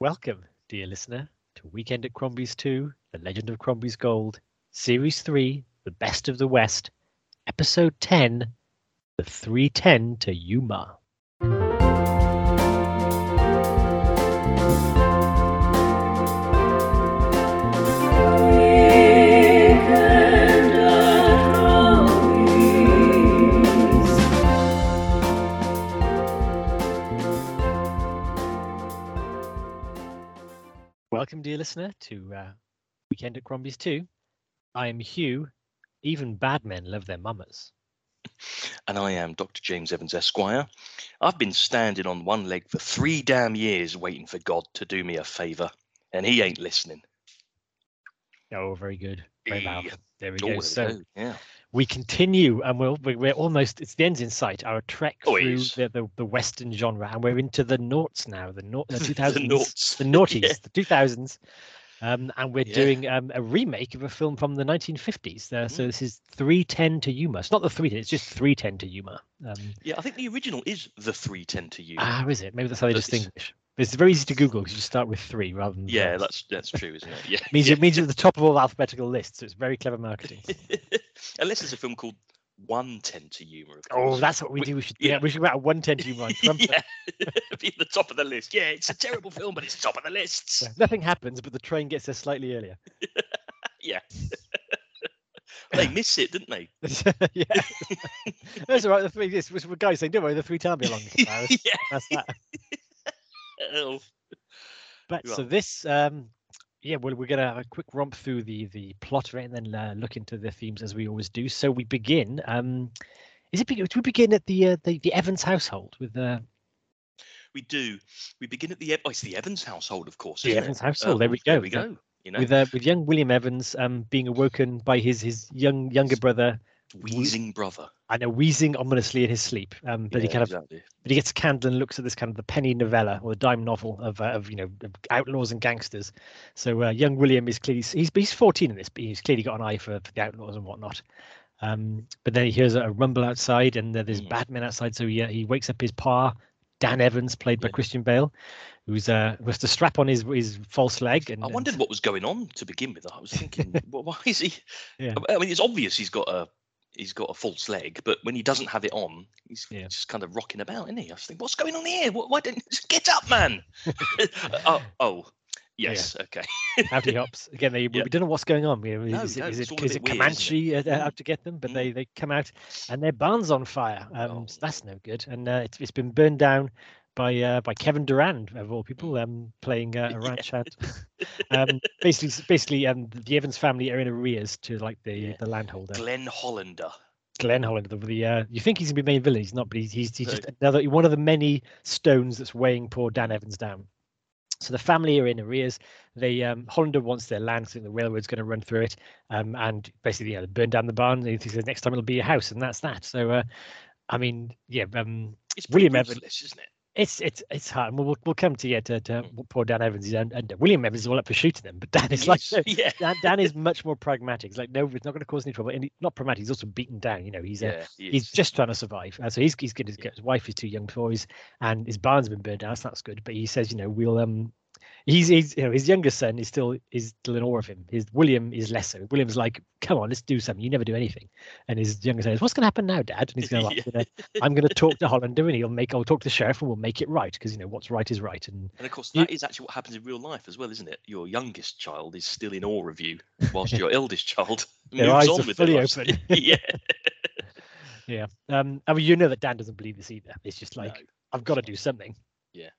Welcome, dear listener, to Weekend at Crombie's 2, The Legend of Crombie's Gold, Series 3, The Best of the West, Episode 10, The 310 to Yuma. Welcome, dear listener, to uh, Weekend at Crombie's 2. I am Hugh. Even bad men love their mamas. and I am Dr. James Evans Esquire. I've been standing on one leg for three damn years waiting for God to do me a favour, and he ain't listening. Oh, very good. Very loud. There we go. So. Yeah. We continue, and we're, we're we're almost, it's the end's in sight, our trek Oh, through the, the, the Western genre, and we're into the noughts now, the, nau- the 2000s. the noughts. the noughties, Yeah. the 2000s. Um, and we're Yeah. doing um, a remake of a film from the 1950s. Uh, Mm. So this is 310 to Yuma. It's not the 310, it's just 310 to Yuma. Um, Yeah, I think the original is the 310 to you. ah, is it? Maybe that's how they But it's- distinguish. But it's very easy to Google because you start with three rather than yeah, that's that's true, isn't it? Yeah. means yeah. it means you're at the top of all alphabetical lists. So it's very clever marketing. Unless there's a film called 110 to Yuma. Of oh, that's what we We- do. We should yeah, yeah. we should write a 110 to Yuma on Trump. yeah, be at the top of the list. Yeah, it's a terrible film, but it's top of the lists. Yeah, Nothing happens, but the train gets there slightly earlier. Yeah. they miss it, didn't they? yeah, that's all right. The three, this was the guy saying, "Don't worry, the three time be along." in a couple hours." yeah. That's that. But so this, um, yeah, well, we're gonna have a quick romp through the the plot it and then uh, look into the themes as we always do. So we begin. Um, is it? Do we begin at the uh, the, the Evans household with uh, we do. We begin at the Ev- oh, it's the Evans household, of course. the isn't it? Evans household? there we Um, go. There we go. You know, With uh, with young William Evans um being awoken by his his young younger brother wheezing brother. I know wheezing ominously in his sleep. Um, but he kind of exactly. but he gets a candle and looks at this kind of the penny novella or the dime novel of, uh, of you know of outlaws and gangsters. So uh, young William is clearly he's he's 14 in this, but he's clearly got an eye for, for the outlaws and whatnot. Um, but then he hears a rumble outside and uh, there's Mm. bad men outside. So he uh, he wakes up his pa, Dan Evans, played by Yeah. Christian Bale, who's uh who has to strap on his his false leg. And I and- wondered what was going on to begin with. I was thinking, well, why is he? Yeah. I mean, it's obvious he's got a he's got a false leg, but when he doesn't have it on, he's Yeah. just kind of rocking about, isn't he? I was thinking, what's going on here? Why didn't you get up, man? oh, oh, yes, okay. Howdy hops. Again, they, Yeah. we don't know what's going on. You know, No, is it, no, is it, is it weird, isn't it? Comanche uh, out to get them? But Mm. they, they come out and their barn's on fire. Um, Oh. so that's no good. And uh, it's, it's been burned down by uh, by Kevin Durand of all people, um, playing uh, a. Yeah. ranch hand. um, basically, basically, um, the Evans family are in arrears to like the Yeah. the landholder, Glenn Hollander. Glenn Holland. The, the uh, you think he's gonna be main villain? He's not, but he's he's, he's just another one of the many stones that's weighing poor Dan Evans down. So the family are in arrears. They um, Hollander wants their land. So the railroad's going to run through it, um, and basically, yeah, burn down the barn. And he the next time it'll be a house, and that's that. So, uh, I mean, yeah, um, It's William Evans- isn't it? It's it's it's hard. and We'll we'll come to yeah to, to Mm. poor Dan Evans. And, and William Evans is all up for shooting them, but Dan is like yeah, Dan, Dan is much more pragmatic. He's like, no, it's not going to cause any trouble. And he, not pragmatic. He's also beaten down. You know, he's uh, yeah. he he's just trying to survive. Uh, so he's he's good. His, Yeah. his wife is too young for his, and his barn's been burned down. So that's good. But he says, you know, we'll um, he's he's you know his younger son is still is still in awe of him. His William is less so. William's like, come on, let's do something. You never do anything. And his younger son says, what's going to happen now, Dad? And he's going, Yeah. I'm going to talk to Hollander, and he'll make. I'll talk to the sheriff, and we'll make it right because you know what's right is right. And And of course, You- that is actually what happens in real life as well, isn't it? Your youngest child is still in awe of you, whilst your eldest child moves eyes on are with fully open. yeah, yeah, um, I mean, you know that Dan doesn't believe this either. It's just like no. I've got to do something. Yeah.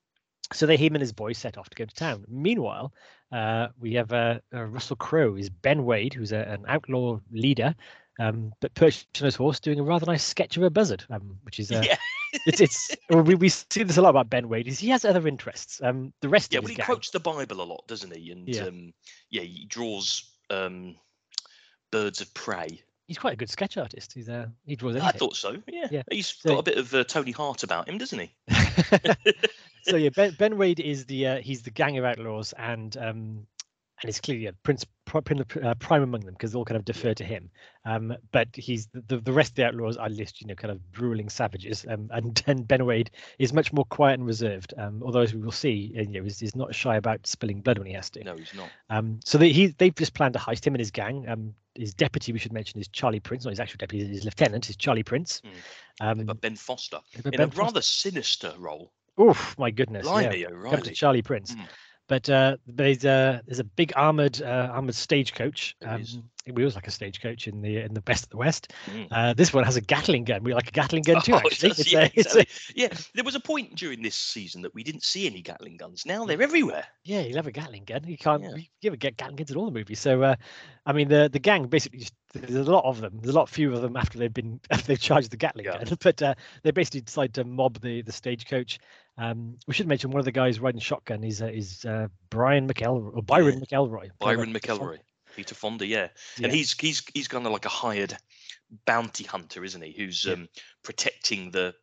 So they, him and his boys set off to go to town. Meanwhile, uh, we have uh, uh, Russell Crowe is Ben Wade, who's a, an outlaw leader, um, but perched on his horse doing a rather nice sketch of a buzzard, um, which is uh, yeah, it's it's we, we see this a lot about Ben Wade. Is he has other interests. Um, the rest yeah. of Well, he gang, quotes the Bible a lot, doesn't he? And Yeah. um, yeah, he draws um, birds of prey. He's quite a good sketch artist. He's uh, he draws I thought so. Yeah, Yeah. he's So- got a bit of uh, Tony Hart about him, doesn't he? so yeah, Ben, ben Wade is the uh, he's the gang of outlaws, and um, and he's clearly a prince uh, prime among them because they all kind of defer to him. Um, but he's the, the rest of the outlaws are list, you know, kind of drooling savages. Um, and, and Ben Wade is much more quiet and reserved. Um, although as we will see, uh, you know, he's, he's, not shy about spilling blood when he has to. No, he's not. Um, so they, he they've just planned to heist him and his gang. His deputy, we should mention, is Charlie Prince. Not his actual deputy, his lieutenant is Charlie Prince. Mm. Um, but Ben Foster in ben a Foster. rather sinister role. Oh my goodness! Blimey, yeah. O'Reilly. to Charlie Prince. Mm. But uh, there's a there's a big armored uh, armored stagecoach. Um, it wheels like a stagecoach in the in the best of the West. Mm. Uh, this one has a Gatling gun. We like a Gatling gun too. Oh, actually, does, yeah, a, exactly. a, yeah, there was a point during this season that we didn't see any Gatling guns. Now they're everywhere. Yeah, you have a Gatling gun. You can't yeah. you ever get Gatling guns in all the movies. So, uh, I mean, the the gang basically just there's a lot of them. There's a lot fewer of them after they've been after they've charged the Gatling yeah. gun. But uh, they basically decide to mob the the stagecoach. Um, we should mention one of the guys riding shotgun is uh, is uh, Brian McElroy or Byron yeah. McElroy. Byron McElroy. Peter Fonda, yeah. yeah. And he's he's he's kind of like a hired bounty hunter, isn't he? Who's yeah. um, protecting the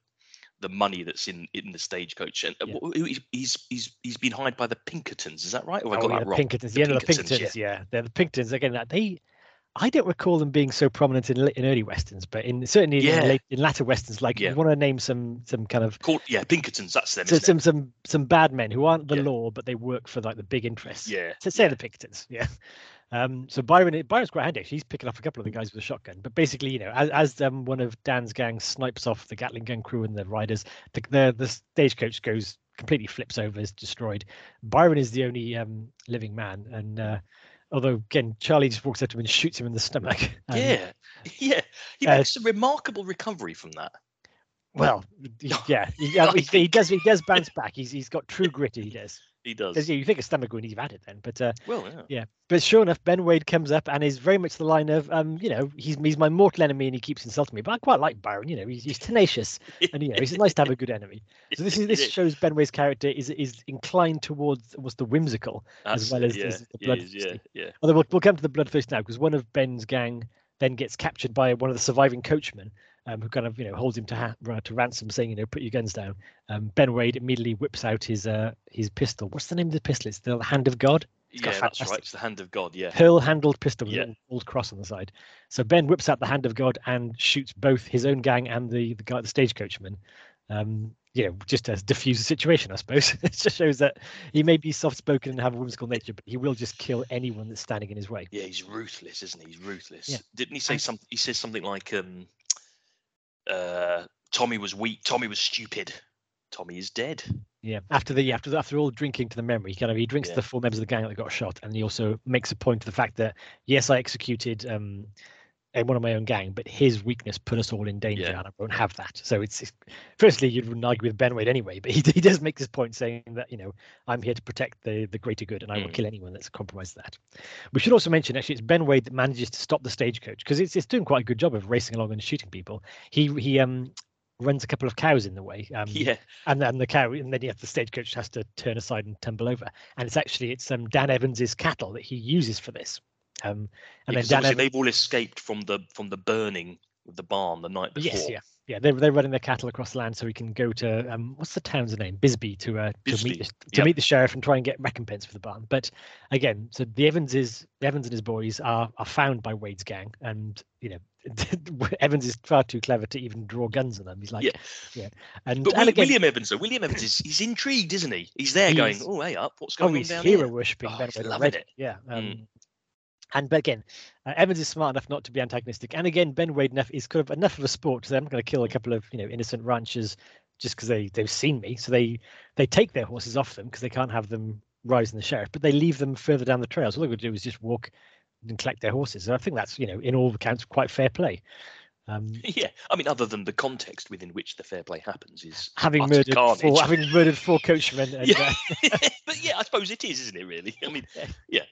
the money that's in in the stagecoach. And uh, he's he's he's been hired by the Pinkertons. Is that right? Or I oh, got that wrong? Pinkertons. The yeah, Pinkertons, the Pinkertons. Yeah. yeah, they're the Pinkertons again. That They I don't recall them being so prominent in, in early westerns, but in certainly yeah. in, late, in latter westerns, like yeah. you want to name some some kind of Called, yeah Pinkertons. That's them. So, some some some bad men who aren't the yeah. law, but they work for like the big interests. Yeah. To say the Pinkertons. Yeah. Um, so Byron, Byron's quite handy. He's picking up a couple of the guys with a shotgun. But basically, you know, as, as um, one of Dan's gang snipes off the Gatling gun crew and the riders, the the, the stagecoach goes completely flips over, is destroyed. Byron is the only um, living man, and uh, although again charlie just walks up to him and shoots him in the stomach. Yeah. Yeah. He uh, makes uh, a remarkable recovery from that. Well yeah. He, he, he, does he does bounce back. He's he's got true grit he does he does. Yeah, you think a stomach wound, you've had it then. But uh, well, yeah. yeah. But sure enough, Ben Wade comes up and is very much the line of, um, you know, he's he's my mortal enemy and he keeps insulting me. But I quite like Byron. You know, he's, he's tenacious and you know, it's nice to have a good enemy. So this is this shows Ben Wade's character is is inclined towards almost the whimsical That's, as well as, yeah, as the bloodthirsty. Yeah, yeah. Although we'll, we'll come to the bloodthirsty now because one of Ben's gang then gets captured by one of the surviving coachmen um, who kind of you know holds him to ha- to ransom, saying you know put your guns down. Um, ben Wade immediately whips out his uh, his pistol. What's the name of the pistol? It's the Hand of God. It's yeah, that's right. It's the Hand of God. Yeah. Pearl handled pistol with yeah. an old cross on the side. So Ben whips out the Hand of God and shoots both his own gang and the the guy, the stagecoachman. Um, you know, just to diffuse the situation, I suppose. it just shows that he may be soft spoken and have a whimsical nature, but he will just kill anyone that's standing in his way. Yeah, he's ruthless, isn't he? He's ruthless. Yeah. Didn't he say something? He says something like, um, uh, Tommy was weak. Tommy was stupid. Tommy is dead. Yeah, after the after after all drinking to the memory, he kind of he drinks yeah. the four members of the gang that got shot, and he also makes a point to the fact that yes, I executed um, one of my own gang, but his weakness put us all in danger, yeah. and I won't have that. So it's, it's firstly you wouldn't argue with Ben Wade anyway, but he, he does make this point saying that you know I'm here to protect the the greater good, and I will mm. kill anyone that's compromised that. We should also mention actually it's Ben Wade that manages to stop the stagecoach because it's it's doing quite a good job of racing along and shooting people. He he um runs a couple of cows in the way. Um, yeah. And then the cow, and then you have the stagecoach has to turn aside and tumble over. And it's actually it's um Dan Evans's cattle that he uses for this. Um, and yeah, then Dan they've all escaped from the from the burning of the barn the night before. Yes, yeah, yeah. They're they're running their cattle across the land so he can go to um, what's the town's name, Bisbee, to uh, Bisbee. to meet the, to yep. meet the sheriff and try and get recompense for the barn. But again, so the Evanses, Evans and his boys are are found by Wade's gang, and you know Evans is far too clever to even draw guns on them. He's like, yeah, yeah. And, but and again, William Evans, though, William Evans is he's intrigued, isn't he? He's there he's, going, oh, hey up, what's going oh, on down hero here? worshipping. Oh, he's loving it. Yeah. Um, mm. And but again, uh, Evans is smart enough not to be antagonistic. And again, Ben Wade enough is kind of enough of a sport to say, I'm not going to kill a couple of you know innocent ranchers just because they they've seen me. So they they take their horses off them because they can't have them rise in the sheriff, but they leave them further down the trail. So all they're going to do is just walk and collect their horses. So I think that's you know in all accounts quite fair play. Um, yeah, I mean, other than the context within which the fair play happens is having murdered carnage. four, having murdered four coachmen. And, yeah. Uh, but yeah, I suppose it is, isn't it? Really? I mean, yeah.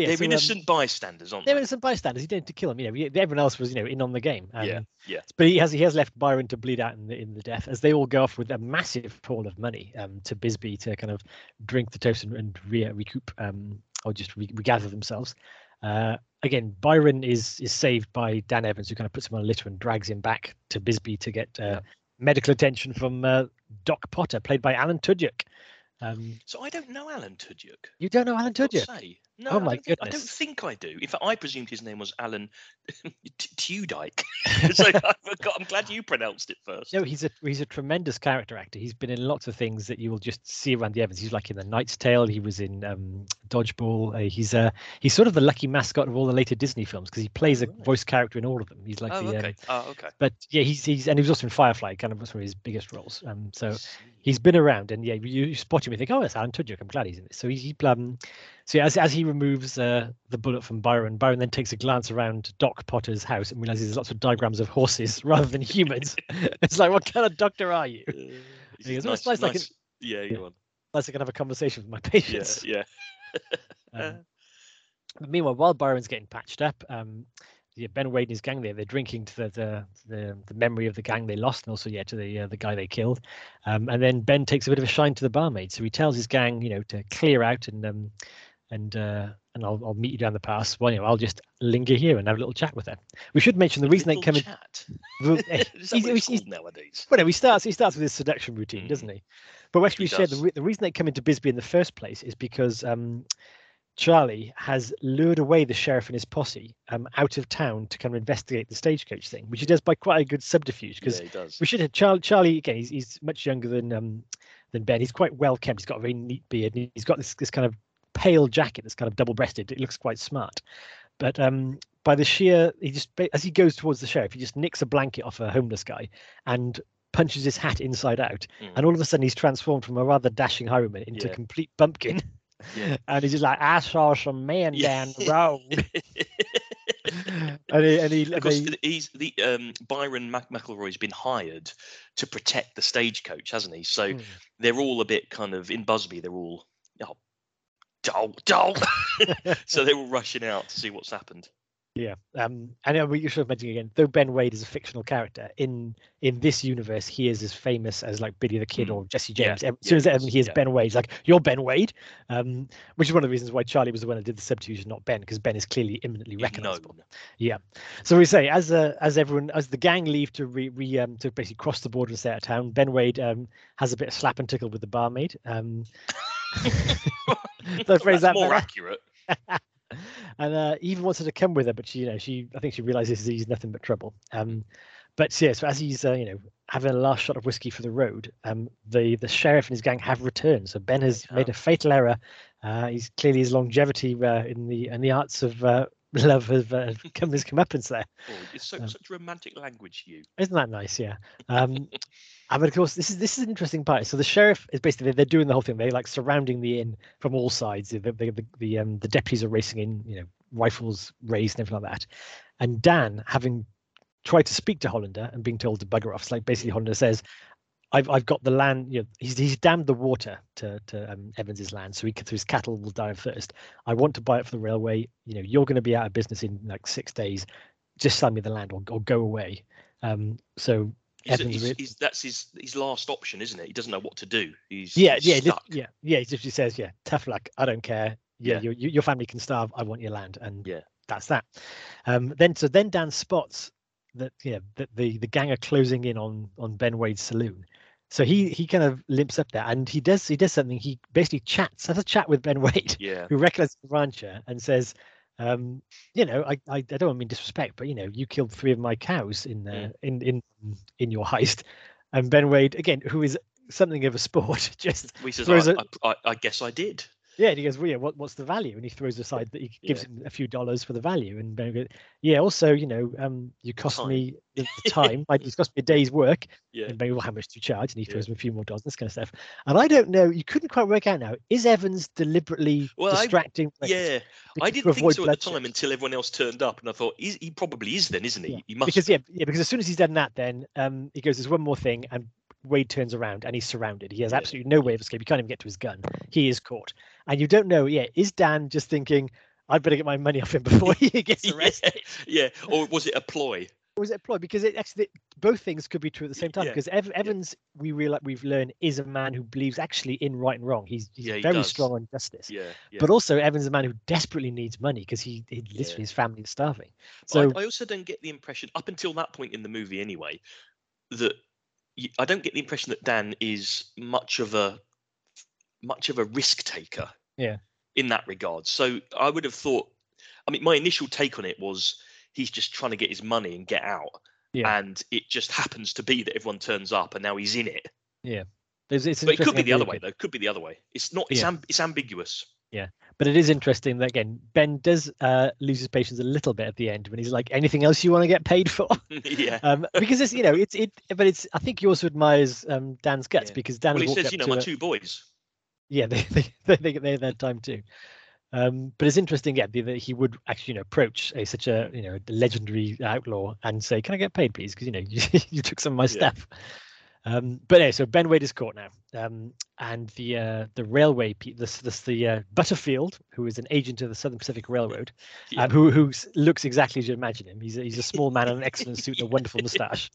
Yeah, they're so, innocent um, bystanders, aren't they? They're innocent bystanders. He didn't to kill them. You know, everyone else was, you know, in on the game. Um, yeah, yeah. But he has he has left Byron to bleed out in the in the death as they all go off with a massive haul of money um, to Bisbee to kind of drink the toast and, and re- recoup um, or just re- regather themselves. Uh, again, Byron is is saved by Dan Evans, who kind of puts him on a litter and drags him back to Bisbee to get uh, medical attention from uh, Doc Potter, played by Alan Tudyk. Um, so I don't know Alan Tudyk. You don't know Alan Tudyk? No, Oh I my don't think- I don't think I do. In fact, I presumed his name was Alan T- Tudyk. so I forgot. I'm glad you pronounced it first. No, he's a he's a tremendous character actor. He's been in lots of things that you will just see around the Evans. He's like in The Knight's Tale. He was in um, Dodgeball. Uh, he's uh, he's sort of the lucky mascot of all the later Disney films because he plays a right. voice character in all of them. He's like oh, the okay. um, oh, okay. but yeah, he's he's and he was also in Firefly, kind of one of his biggest roles. Um, so he's been around, and yeah, you, you spot him, you think, oh, it's Alan Tudyk. I'm glad he's in this. So he's he um, so yeah, as as he removes uh, the bullet from Byron, Byron then takes a glance around Doc Potter's house and realizes there's lots of diagrams of horses rather than humans. it's like, what kind of doctor are you? Uh, He he's goes, "Oh, it's nice I can- yeah, Yeah. go on. Unless I can have a conversation with my patients. yeah. Um, meanwhile, while Byron's getting patched up, um, yeah, Ben Wade and his gang there, they're drinking to the, the the the memory of the gang they lost, and also yeah to the uh, the guy they killed. Um, and then Ben takes a bit of a shine to the barmaid, so he tells his gang, you know, to clear out and um and uh, and I'll I'll meet you down the pass. Well, you know, I'll just linger here and have a little chat with them. We should mention the reason they come in. chat. well, Is he's- he's- called nowadays? Well, no, he starts. He starts with his seduction routine, Mm. doesn't he? But actually, we said the, re- the reason they come into Bisbee in the first place is because um, Charlie has lured away the sheriff and his posse um, out of town to kind of investigate the stagecoach thing, which he does by quite a good subterfuge. Because yeah, he does. we should have Charlie. Charlie again. He's, he's much younger than um, than Ben. He's quite well kept. He's got a very neat beard. And he's got this this kind of pale jacket that's kind of double breasted. It looks quite smart. But um, by the sheer, he just as he goes towards the sheriff, he just nicks a blanket off a homeless guy and punches his hat inside out. Mm. And all of a sudden, he's transformed from a rather dashing highwayman into a complete bumpkin. Yeah. and he's just like, I saw some Yeah. down the road. and he, and he, because they- he's the um, Byron Mac- McElroy's been hired to protect the stagecoach, hasn't he? So Mm. they're all a bit kind of in Bisbee. They're all oh, dull, dull. so they're all rushing out to see what's happened. Yeah, um, and uh, we should mention again, though Ben Wade is a fictional character in in this universe, he is as famous as like Billy the Kid Mm. or Jesse James. Ev- As yeah, soon as he everyone is, hears yeah. Ben Wade, he's like, "You're Ben Wade," um, which is one of the reasons why Charlie was the one that did the substitution, not Ben, because Ben is clearly imminently recognizable. known. Yeah. So we say as uh, as everyone as the gang leave to re, re um to basically cross the border and stay out of town, Ben Wade um has a bit of slap and tickle with the barmaid. Um, I phrase That's that more better? accurate. and uh, even wants her to come with her, but she, you know, she, I think she realizes he's nothing but trouble. Um, but yeah, so as he's, uh, you know, having a last shot of whiskey for the road, um, the the sheriff and his gang have returned. So Ben has They made a fatal error. Uh, he's clearly his longevity uh, in the in the arts of uh, love have uh, come has come up and there. Oh, it's so, Um, such romantic language, you. Isn't that nice? Yeah. Um, and of course, this is this is an interesting part. So the sheriff is basically they're doing the whole thing. They're like surrounding the inn from all sides. The the the, the, um, the deputies are racing in, you know, rifles raised and everything like that. And Dan, having tried to speak to Hollander and being told to bugger off, like basically Hollander says, "I've I've got the land. You know, he's he's dammed the water to to um, Evans's land, so he so his cattle will die first. I want to buy it for the railway. You know, you're going to be out of business in like six days. Just sell me the land or or go away." Um, so Evans he's, he's- that's his his last option, isn't it? He doesn't know what to do. He's yeah, he's yeah, stuck. yeah, yeah. He just says, "Yeah, tough luck. I don't care. Yeah, Yeah. Your, your family can starve. I want your land." And Yeah. that's that. Um, then so then Dan spots that yeah that the the gang are closing in on on Ben Wade's saloon. So he he kind of limps up there and he does he does something. He basically chats has a chat with Ben Wade, Yeah, who recognizes the rancher and says. Um, you know, I, I, I don't mean disrespect, but you know, you killed three of my cows in uh, Mm. in in in your heist, and Ben Wade again, who is something of a sport, just he says, I, a- I, I guess I did. Yeah, and he goes, well, yeah, what, what's the value? And he throws aside that he gives Yeah. him a few dollars for the value. And goes, yeah, also, you know, um, you cost Time. me the, the time. like, it's cost me a day's work. Yeah. And goes, well, how much do you charge? And he Yeah. throws him a few more dollars, this kind of stuff. And I don't know, you couldn't quite work out now. Is Evans deliberately Well, distracting? players Yeah, I didn't think so at the time until everyone else turned up, and I thought he, he probably is then, isn't he? Yeah, He must. Because yeah, yeah, because as soon as he's done that, then um, he goes, "There's one more thing," and Wade turns around and he's surrounded. He has Yeah. absolutely no way of escape. He can't even get to his gun. He is caught, and you don't know. Yeah, is Dan just thinking, I'd better get my money off him before he gets yeah, arrested"? yeah, or was it a ploy? Was it a ploy? Because it actually both things could be true at the same time. Yeah, Because Ev- Evans, we realize we've learned, is a man who believes actually in right and wrong. He's he's Yeah, he very does. strong on justice. Yeah, yeah. But also, Evans is a man who desperately needs money because he, he literally Yeah. his family is starving. But I- So I, also don't get the impression, up until that point in the movie anyway, that I don't get the impression that Dan is much of a much of a risk taker. Yeah. in that regard. So I would have thought. I mean, my initial take on it was he's just trying to get his money and get out. Yeah. And it just happens to be that everyone turns up and now he's in it. Yeah. There's, it's But it could be the other way though. It Could be the other way. It's not. It's Yeah. am, it's ambiguous. Yeah, but it is interesting that again, Ben does uh, lose his patience a little bit at the end when he's like, "Anything else you want to get paid for?" yeah. um, because it's you know it's it. But it's I think he also admires um, Dan's guts Yeah. because Dan Well, he says, you know, my a- two boys. Yeah they they they they, they had their time too. Um, but it's interesting, yeah, that he would actually you know, approach a such a you know legendary outlaw and say, "Can I get paid, please?" Because you know you, you took some of my Yeah. stuff. Um, but anyway, so Ben Wade is caught now, um, and the uh, the railway, pe- this this the uh, Butterfield, who is an agent of the Southern Pacific Railroad, Yeah. um, who who looks exactly as you imagine him. He's a, he's a small man in an excellent suit and a wonderful moustache.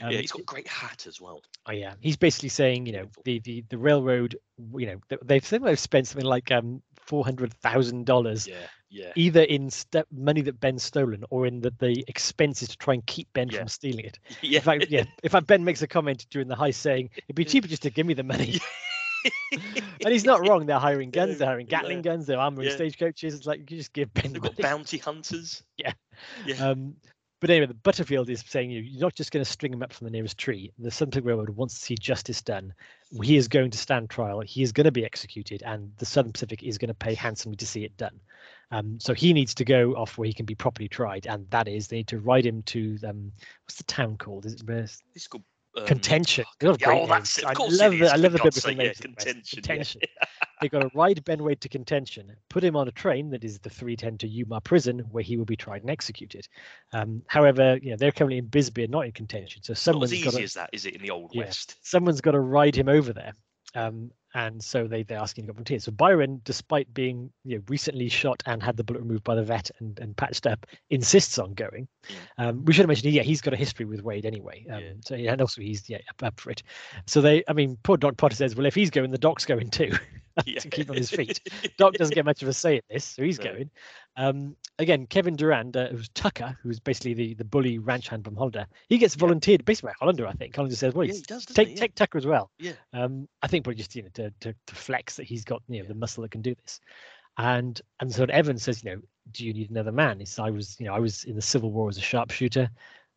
Um, yeah, he's got a great hat as well. Oh yeah, he's basically saying, you know, the the the railroad, you know, they've said they've spent something like um four hundred thousand dollars Yeah, yeah. either in st- money that Ben's stolen or in the, the expenses to try and keep Ben Yeah. from stealing it. Yeah. In fact, yeah, in fact, Ben makes a comment during the heist saying it'd be cheaper just to give me the money. and he's not wrong. They're hiring guns, they're hiring yeah. Gatling guns, they're armoring Yeah. stagecoaches. It's like you just give Ben They've got bounty hunters. Yeah. Yeah. Um, but anyway, the Butterfield is saying you, you're not just going to string him up from the nearest tree. The Southern Railroad wants to see justice done. He is going to stand trial. He is going to be executed, and the Southern Pacific is going to pay handsomely to see it done. Um, so he needs to go off where he can be properly tried, and that is they need to ride him to um, what's the town called? Is it This called um, Contention. oh, yeah, oh, that's. I love it the- is. I love the biblical yeah, names of the West. contention. Contention. Yeah. They've got to ride Ben Wade to contention, put him on a train that is the 310 to Yuma prison, where he will be tried and executed. Um, however, you know they're currently in Bisbee, not in contention, so Not as someone's got easy to as that, is it, in the old west? someone's got to ride him over there. Um, and so they they're asking to volunteers. So Byron, despite being you know recently shot and had the bullet removed by the vet and, and patched up, insists on going. Um, we should have mentioned, yeah, he's got a history with Wade anyway. Um, Yeah. So yeah, and also he's yeah up, up for it. So they, I mean, poor Doc Potter says, well, if he's going, the Doc's going too. To keep on his feet. Doc doesn't get much of a say in this, so he's No. going. Um, again, Kevin Durand, uh, who's Tucker, who's basically the, the bully ranch hand from Hollander, he gets volunteered basically by Hollander, I think. Hollander says, well, yeah, he does, take he? Yeah. take Tucker as well. Yeah. Um, I think probably just you know to, to to flex that he's got you know Yeah. the muscle that can do this. And and so Evan says, you know, do you need another man? It's I was you know I was in the Civil War as a sharpshooter.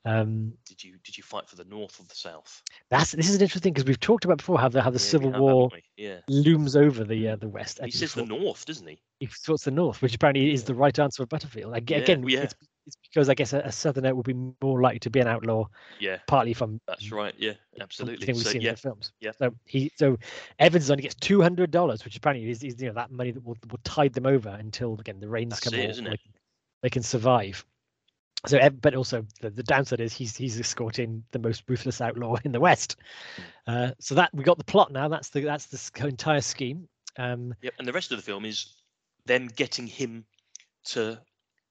Um, Did you did you fight for the north or the south? that's this is an interesting because we've talked about before how the how the Yeah, Civil have, War? Yeah. looms over the uh, the West. He says the north, doesn't he? he thoughts the North, which apparently is the right answer for Butterfield. Yeah, Again, yeah. It's, it's because I guess a, a Southerner would be more likely to be an outlaw, Yeah, partly from that's right. Yeah, absolutely. We've So seen in the films. yeah. So he, so Evans only gets two hundred dollars, which apparently is, is you know that money that will, will tide them over until again the rains That's come it, off, isn't it? They, they can survive. So, but also the, the downside is he's he's escorting the most ruthless outlaw in the West. Hmm. Uh, so that we got the plot now. That's the that's the entire scheme. Um, Yep. And the rest of the film is them getting him to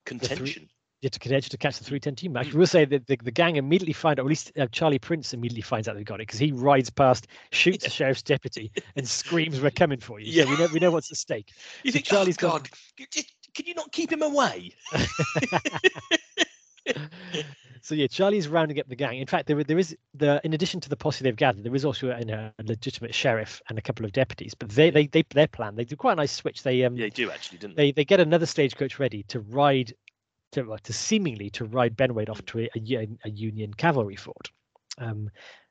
contention. yeah, to contention to catch the 310 team match. Mm. We will say that the, the gang immediately find out, or at least uh, Charlie Prince immediately finds out they've got it because he rides past, shoots the sheriff's deputy, and screams, "We're coming for you!" Yeah. So we know we know what's at stake. You So think, Charlie's oh got- God, can you not keep him away? So yeah, Charlie's rounding up the gang. In fact, there there is the in addition to the posse they've gathered, there is also a, a legitimate sheriff and a couple of deputies. But they they they their plan they do quite a nice switch. They um Yeah, they do actually, didn't they? they they get another stagecoach ready to ride to to seemingly to ride Ben Wade off to a Union cavalry fort. Um,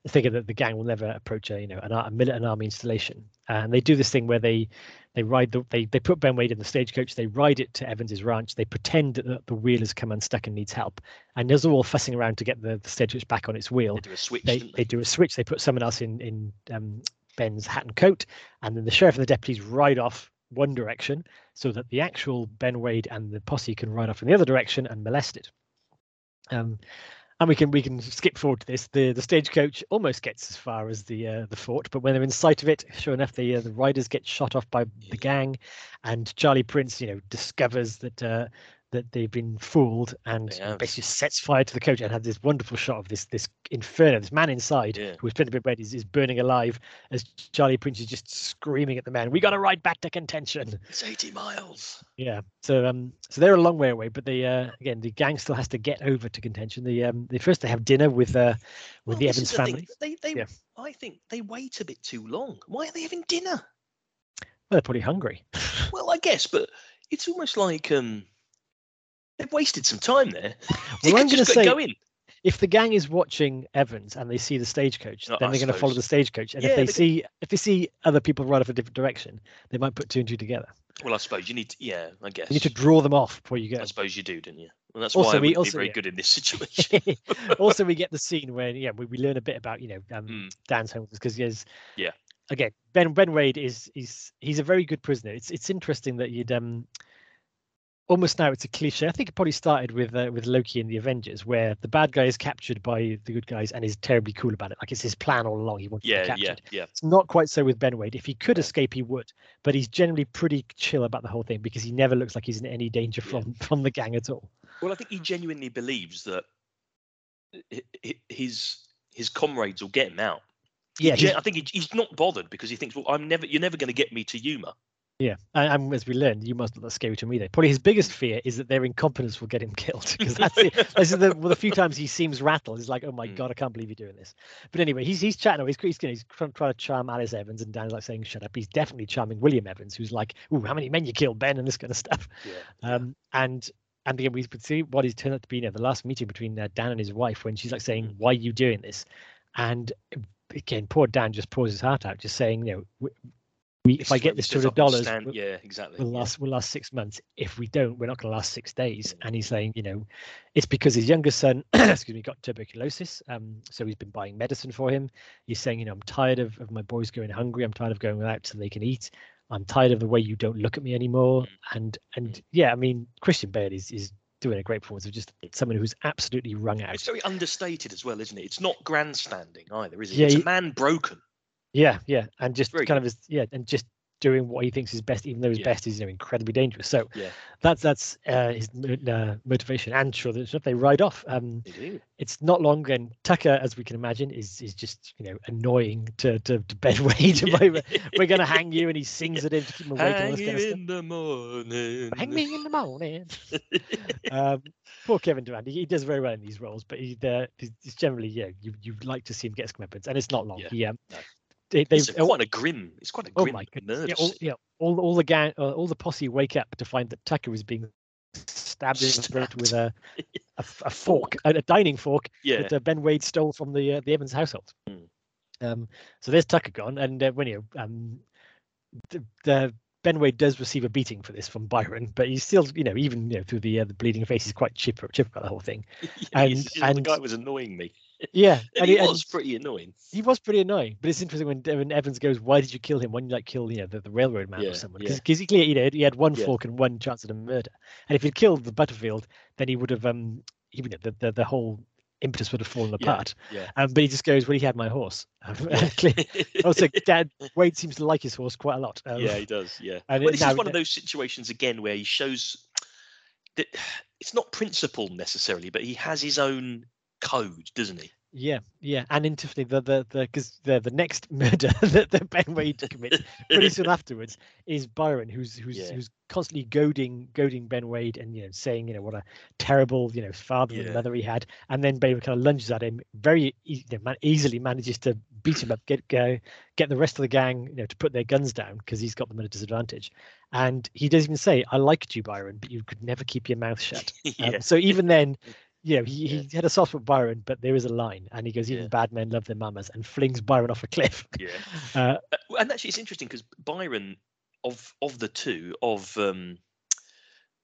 thinking that the gang will never approach a you know an, a militant army installation, and they do this thing where they they ride the they they put Ben Wade in the stagecoach, they ride it to Evans's ranch, they pretend that the, the wheel has come unstuck and needs help, and as they're all fussing around to get the, the stagecoach back on its wheel, They do a switch, they they they? do a switch. They put someone else in in um, Ben's hat and coat, and then the sheriff and the deputies ride off one direction, so that the actual Ben Wade and the posse can ride off in the other direction and molest it. Um, and we can we can skip forward to this. The the stagecoach almost gets as far as the uh, the fort, but when they're in sight of it, sure enough, the uh, the riders get shot off by the gang, and Charlie Prince, you know, discovers that uh, that they've been fooled and They have. basically sets fire to the coach and had this wonderful shot of this this inferno, this man inside Yeah. who was plenty bit red is, is burning alive as Charlie Prince is just screaming at the man, "We got to ride back to contention." It's 80 miles. Yeah. So um so they're a long way away, but the uh again the gang still has to get over to contention. The um they first they have dinner with uh with Well, the Evans the thing, family. They, they, Yeah. I think they wait a bit too long. Why are they having dinner? Well, they're probably hungry. Well, I guess, but it's almost like um, they've wasted some time there. Well, I'm going to say, go in. if the gang is watching Evans and they see the stagecoach, No, then I they're going to follow the stagecoach. And Yeah, if they they see if they see other people run off a different direction, they might put two and two together. Well, I suppose you need. To, yeah, I guess. You need to draw them off before you go. I suppose you do, didn't you? Well, that's Also, why we- also, be very yeah. good in this situation. also, we get the scene where yeah, we, we learn a bit about you know um, Mm. Dan's homeless because he has Yeah. Again, Ben Ben Wade is he's he's a very good prisoner. It's it's interesting that you'd um almost now it's a cliche. I think it probably started with uh, with Loki and the Avengers, where the bad guy is captured by the good guys and is terribly cool about it. Like it's his plan all along. He wants to be captured. yeah, yeah. It's not quite so with Ben Wade. If he could escape, he would, but he's generally pretty chill about the whole thing because he never looks like he's in any danger Yeah. from from the gang at all. Well, I think he genuinely believes that hi- hi- his his comrades will get him out. Yeah, I think he, he's not bothered because he thinks, well, I'm never, you're never going to get me to Yuma. Yeah, and, as we learned, you must not that scary to me. Though probably his biggest fear is that their incompetence will get him killed because that's the, this is the, well, the few times he seems rattled. He's like, "Oh my Mm. god, I can't believe you're doing this." But anyway, he's he's chatting. He's he's, he's trying, to charm Alice Evans, and Dan's like saying, "Shut up." He's definitely charming William Evans, who's like, "Ooh, how many men you killed, Ben?" and this kind of stuff. Yeah. Um, and and again, we see what he's turned out to be. You know, the last meeting between uh, Dan and his wife when she's like saying, Mm. "Why are you doing this?" And again, poor Dan just pours his heart out, just saying, "You know, we, if I get this hundred dollars, yeah, exactly. we'll last will last six months. If we don't, we're not going to last six days. Mm. And he's saying, you know, it's because his younger son, excuse me, got tuberculosis. Um, so he's been buying medicine for him. He's saying, you know, I'm tired of, of my boys going hungry. I'm tired of going without so they can eat. I'm tired of the way you don't look at me anymore. Mm. And and yeah, I mean, Christian Bale is is doing a great performance of just someone who's absolutely wrung out. It's very understated as well, isn't it? It's not grandstanding either, is it? Yeah, it's a man broken. Yeah, yeah, and just Very kind of is yeah, and just doing what he thinks is best, even though his Yeah. best is you know incredibly dangerous. So Yeah. that's that's uh, his uh, motivation. And sure, that they ride off. Um, it's not long, and Tucker, as we can imagine, is is just you know annoying to to, to Ben Wade. We're, gonna hang you, and he sings at him to keep him awake. Hang you kind of stuff. in the morning. Hang me in the morning. um, poor Kevin Durand. He, he does very well in these roles, but he uh, he's, generally yeah. You you like to see him get his comeuppance, and it's not long. Yeah, He um, no. They, It's they've a- quite a grim. It's quite a Oh grim my goodness! murder. Yeah, all, yeah, all all the gang, uh, all the posse wake up to find that Tucker is being stabbed in the throat with a a fork, a, a dining fork yeah. that uh, Ben Wade stole from the uh, the Evans household. Mm. Um, so there's Tucker gone, and uh, when you um, the, the Ben Wade does receive a beating for this from Byron, but he's still, you know, even you know through the uh, the bleeding face, he's quite chipper chipper about the whole thing. Yeah, he's- and- the and- guy was annoying me. Yeah, And he and was pretty annoying. he was pretty annoying, but it's interesting when, when Evans goes, "Why did you kill him? When you like kill, you know, the, the railroad man Yeah, or someone?" yeah. Because he clearly, you know, he had one Yeah. fork and one chance at a murder, and if he'd killed the Butterfield, then he would have, um, he have, the, the the whole impetus would have fallen apart. Yeah. Um, but he just goes, "Well, he had my horse." Yeah. Clearly- also, Dad Wade seems to like his horse quite a lot. Um, yeah, he does. Yeah. and Well, this now is one of those situations again where he shows that it's not principle necessarily, but he has his own code, doesn't he? Yeah, yeah, and interestingly, the the the because the the next murder that, that Ben Wade commits pretty soon afterwards is Byron, who's who's Yeah. who's constantly goading goading Ben Wade and you know saying you know what a terrible you know father and mother he had, and then Ben kind of lunges at him very you know, man, easily manages to beat him up, get go get the rest of the gang you know to put their guns down because he's got them at a disadvantage, and he does even say I liked you Byron, but you could never keep your mouth shut. Um, yeah. so even then, you know, he, Yeah. he had a soft spot for Byron, but there is a line, and he goes, even Yeah. bad men love their mamas, and flings Byron off a cliff. Yeah. Uh, Uh, and actually, it's interesting because Byron, of of the two, of um,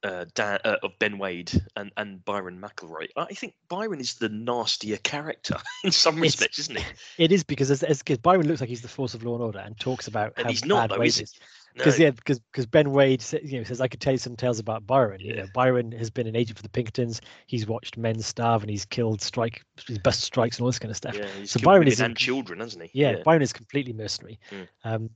uh, Dan, uh, of Ben Wade and and Byron McElroy, I think Byron is the nastier character in some respects, isn't he? it is because as, as Byron looks like he's the force of law and order, and talks about And how he's not, bad though, Wade is is. Because No. yeah, because because Ben Wade you know says I could tell you some tales about Byron. You know, Byron has been an agent for the Pinkertons. He's watched men starve, and he's killed strike, he's bust strikes, and all this kind of stuff. Yeah, he's So Byron is and children, hasn't he? Yeah, Byron is completely mercenary. Mm. Um,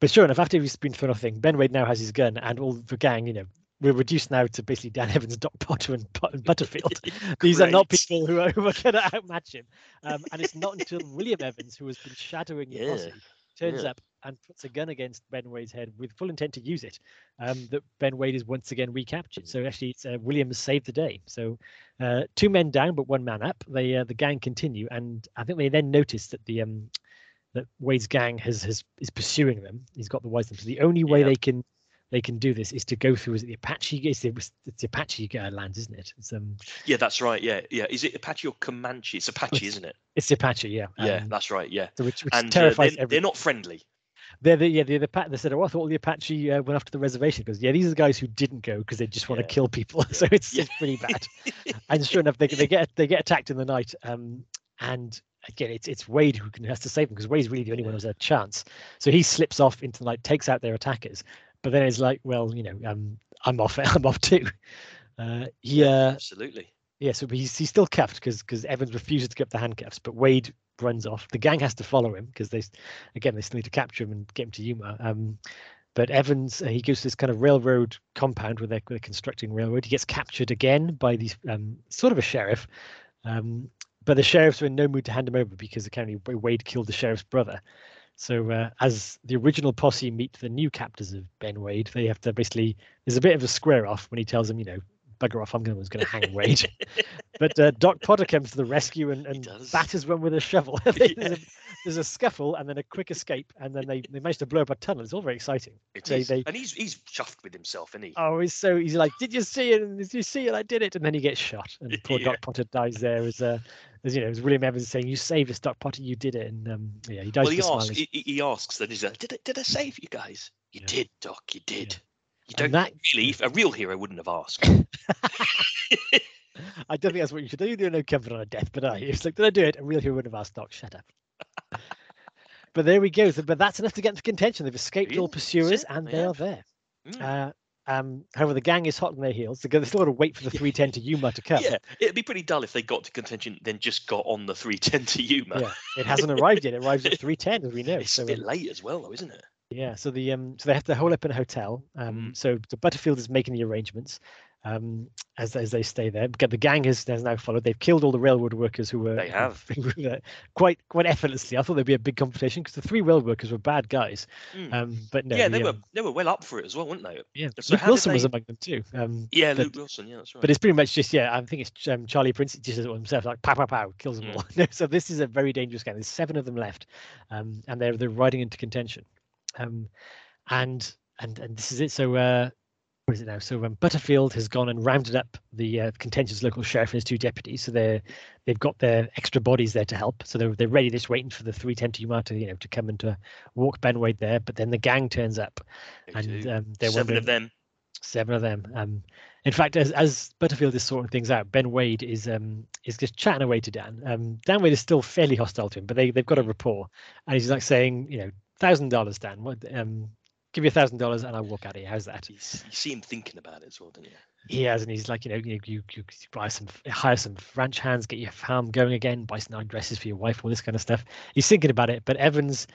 but sure enough, after he's been thrown off thing, Ben Wade now has his gun, and all the gang, you know, we're reduced now to basically Dan Evans, Doc Potter, and, Butterfield. These are not people who are, who are going to outmatch him. Um, and it's not until William Evans, who has been shadowing the posse, turns yeah. up and puts a gun against Ben Wade's head with full intent to use it, um, that Ben Wade is once again recaptured. So actually, it's, uh, Williams saved the day. So uh, two men down, but one man up. They uh, the gang continue, and I think they then notice that the um, that Wade's gang has has is pursuing them. He's got the wisdom. So the only way Yeah. they can they can do this is to go through. Is it the Apache? It's the, it's the Apache uh, lands, isn't it? It's um. Yeah, that's right. Yeah, yeah. Is it Apache or Comanche? It's Apache, It's- isn't it? It's Apache, yeah. Yeah, Um, that's right. Yeah, so which, which and uh, they're, they're not friendly. They're the, yeah, the Pat. They said, "Oh, I thought all the Apache uh, went off to the reservation." Because yeah, these are the guys who didn't go because they just want Yeah. to kill people. so it's, Yeah. it's pretty bad. and sure enough, they they get they get attacked in the night. Um, and again, it's it's Wade who can has to save them because Wade's really the only one who has a chance. So he slips off into the night, takes out their attackers. But then it's like, well, you know, um, I'm off. I'm off too. Uh, he uh, Absolutely. yeah, so he's he's still cuffed because because Evans refuses to get the handcuffs, but Wade runs off. The gang has to follow him because they, again, they still need to capture him and get him to Yuma. Um, but Evans, uh, he goes to this kind of railroad compound where they're, they're constructing railroad. He gets captured again by these um, sort of a sheriff, um, but the sheriffs are in no mood to hand him over because apparently Wa- Wade killed the sheriff's brother. So uh, as the original posse meet the new captors of Ben Wade, they have to basically there's a bit of a square off when he tells them, you know, bugger off, I'm going to hang Wade. but uh, Doc Potter comes to the rescue and, and batters one with a shovel. there's, Yeah. a, there's a scuffle and then a quick escape, and then they, they manage to blow up a tunnel. It's all very exciting. It They- is. they- And he's he's chuffed with himself, isn't he? Oh, he's so he's like, did you see it? And did you see it? I did it. And then he gets shot, and poor Yeah. Doc Potter dies there. As uh, as you know, as William Evans saying, "You saved us, Doc Potter. You did it." And um, yeah, he dies well, he asks. He, he asks that. He's like, did I, did I save you guys? You Yeah. did, Doc. You did. You don't that- really. A real hero wouldn't have asked. I don't think that's what you should do. You do no comfort on a deathbed, but I. It's like, did I do it? A real hero would have asked Doc, shut up. but there we go. But that's enough to get into contention. They've escaped all Really? That's pursuers, it? and They are there. Mm. Uh, um, however, the gang is hot on their heels. They're still got to wait for the 310 to Yuma to come. yeah, it'd be pretty dull if they got to contention, then just got on the 310 to Yuma. Yeah, it hasn't arrived yet. It arrives at 310, as we know. It's So, a bit um, late as well, though, isn't it? Yeah, so the um so they have to hole up in a hotel. Um Mm. so the Butterfield is making the arrangements um as as they stay there. Because the gang has, has now followed. They've killed all the railroad workers who were They have. quite quite effortlessly. I thought there'd be a big competition because the three railroad workers were bad guys. Mm. Um but no, yeah, the, they were um, they were well up for it as well, weren't they? yeah. so Luke Wilson was among them too. Um Yeah, but- Luke Wilson. Yeah, that's right. but it's pretty much just yeah. I think it's um, Charlie Prince just does it himself, like pow pow pow, kills them Mm. all. So this is a very dangerous game. There's seven of them left, um, and they're they're riding into contention, um, and and and this is it. So uh, what is it now? So um, Butterfield has gone and rounded up the uh, contentious local sheriff and his two deputies. So they're they've got their extra bodies there to help. So they're they're ready, just waiting for the three ten to to you know to come and to walk Ben Wade there. But then the gang turns up, They and um, they're Seven of them. seven of them. Um, in fact, as as Butterfield is sorting things out, Ben Wade is um is just chatting away to Dan. Um, Dan Wade is still fairly hostile to him, but they they've got a Mm. rapport, and he's like saying, you know, thousand dollars, Dan. What um. Give you a thousand dollars and I'll walk out of here. How's that? He's, you see him thinking about it as well, don't you? He has, and he's like, you know, you you, you buy some, hire some ranch hands, get your farm going again, buy some nice dresses for your wife, all this kind of stuff. He's thinking about it, but Evans,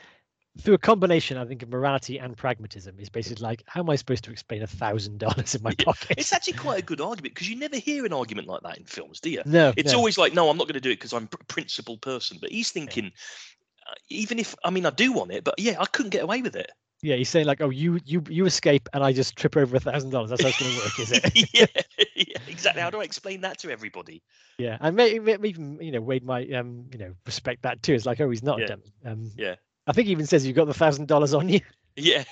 through a combination, I think, of morality and pragmatism, is basically like, how am I supposed to explain a thousand dollars in my Yeah, pocket? It's actually quite a good argument because you never hear an argument like that in films, do you? no, It's no. always like, no, I'm not going to do it because I'm a principled person. But he's thinking, uh, even if I mean I do want it, but yeah, I couldn't get away with it. Yeah, he's saying like, oh, you you you escape, and I just trip over a thousand dollars. That's how it's going to work, is it? yeah, yeah, exactly. How do I explain that to everybody? yeah, and maybe even you know Wade might um you know respect that too. It's like, oh, he's not Yeah. a dummy. Um, Yeah. I think he even says you've got the thousand dollars on you. Yeah,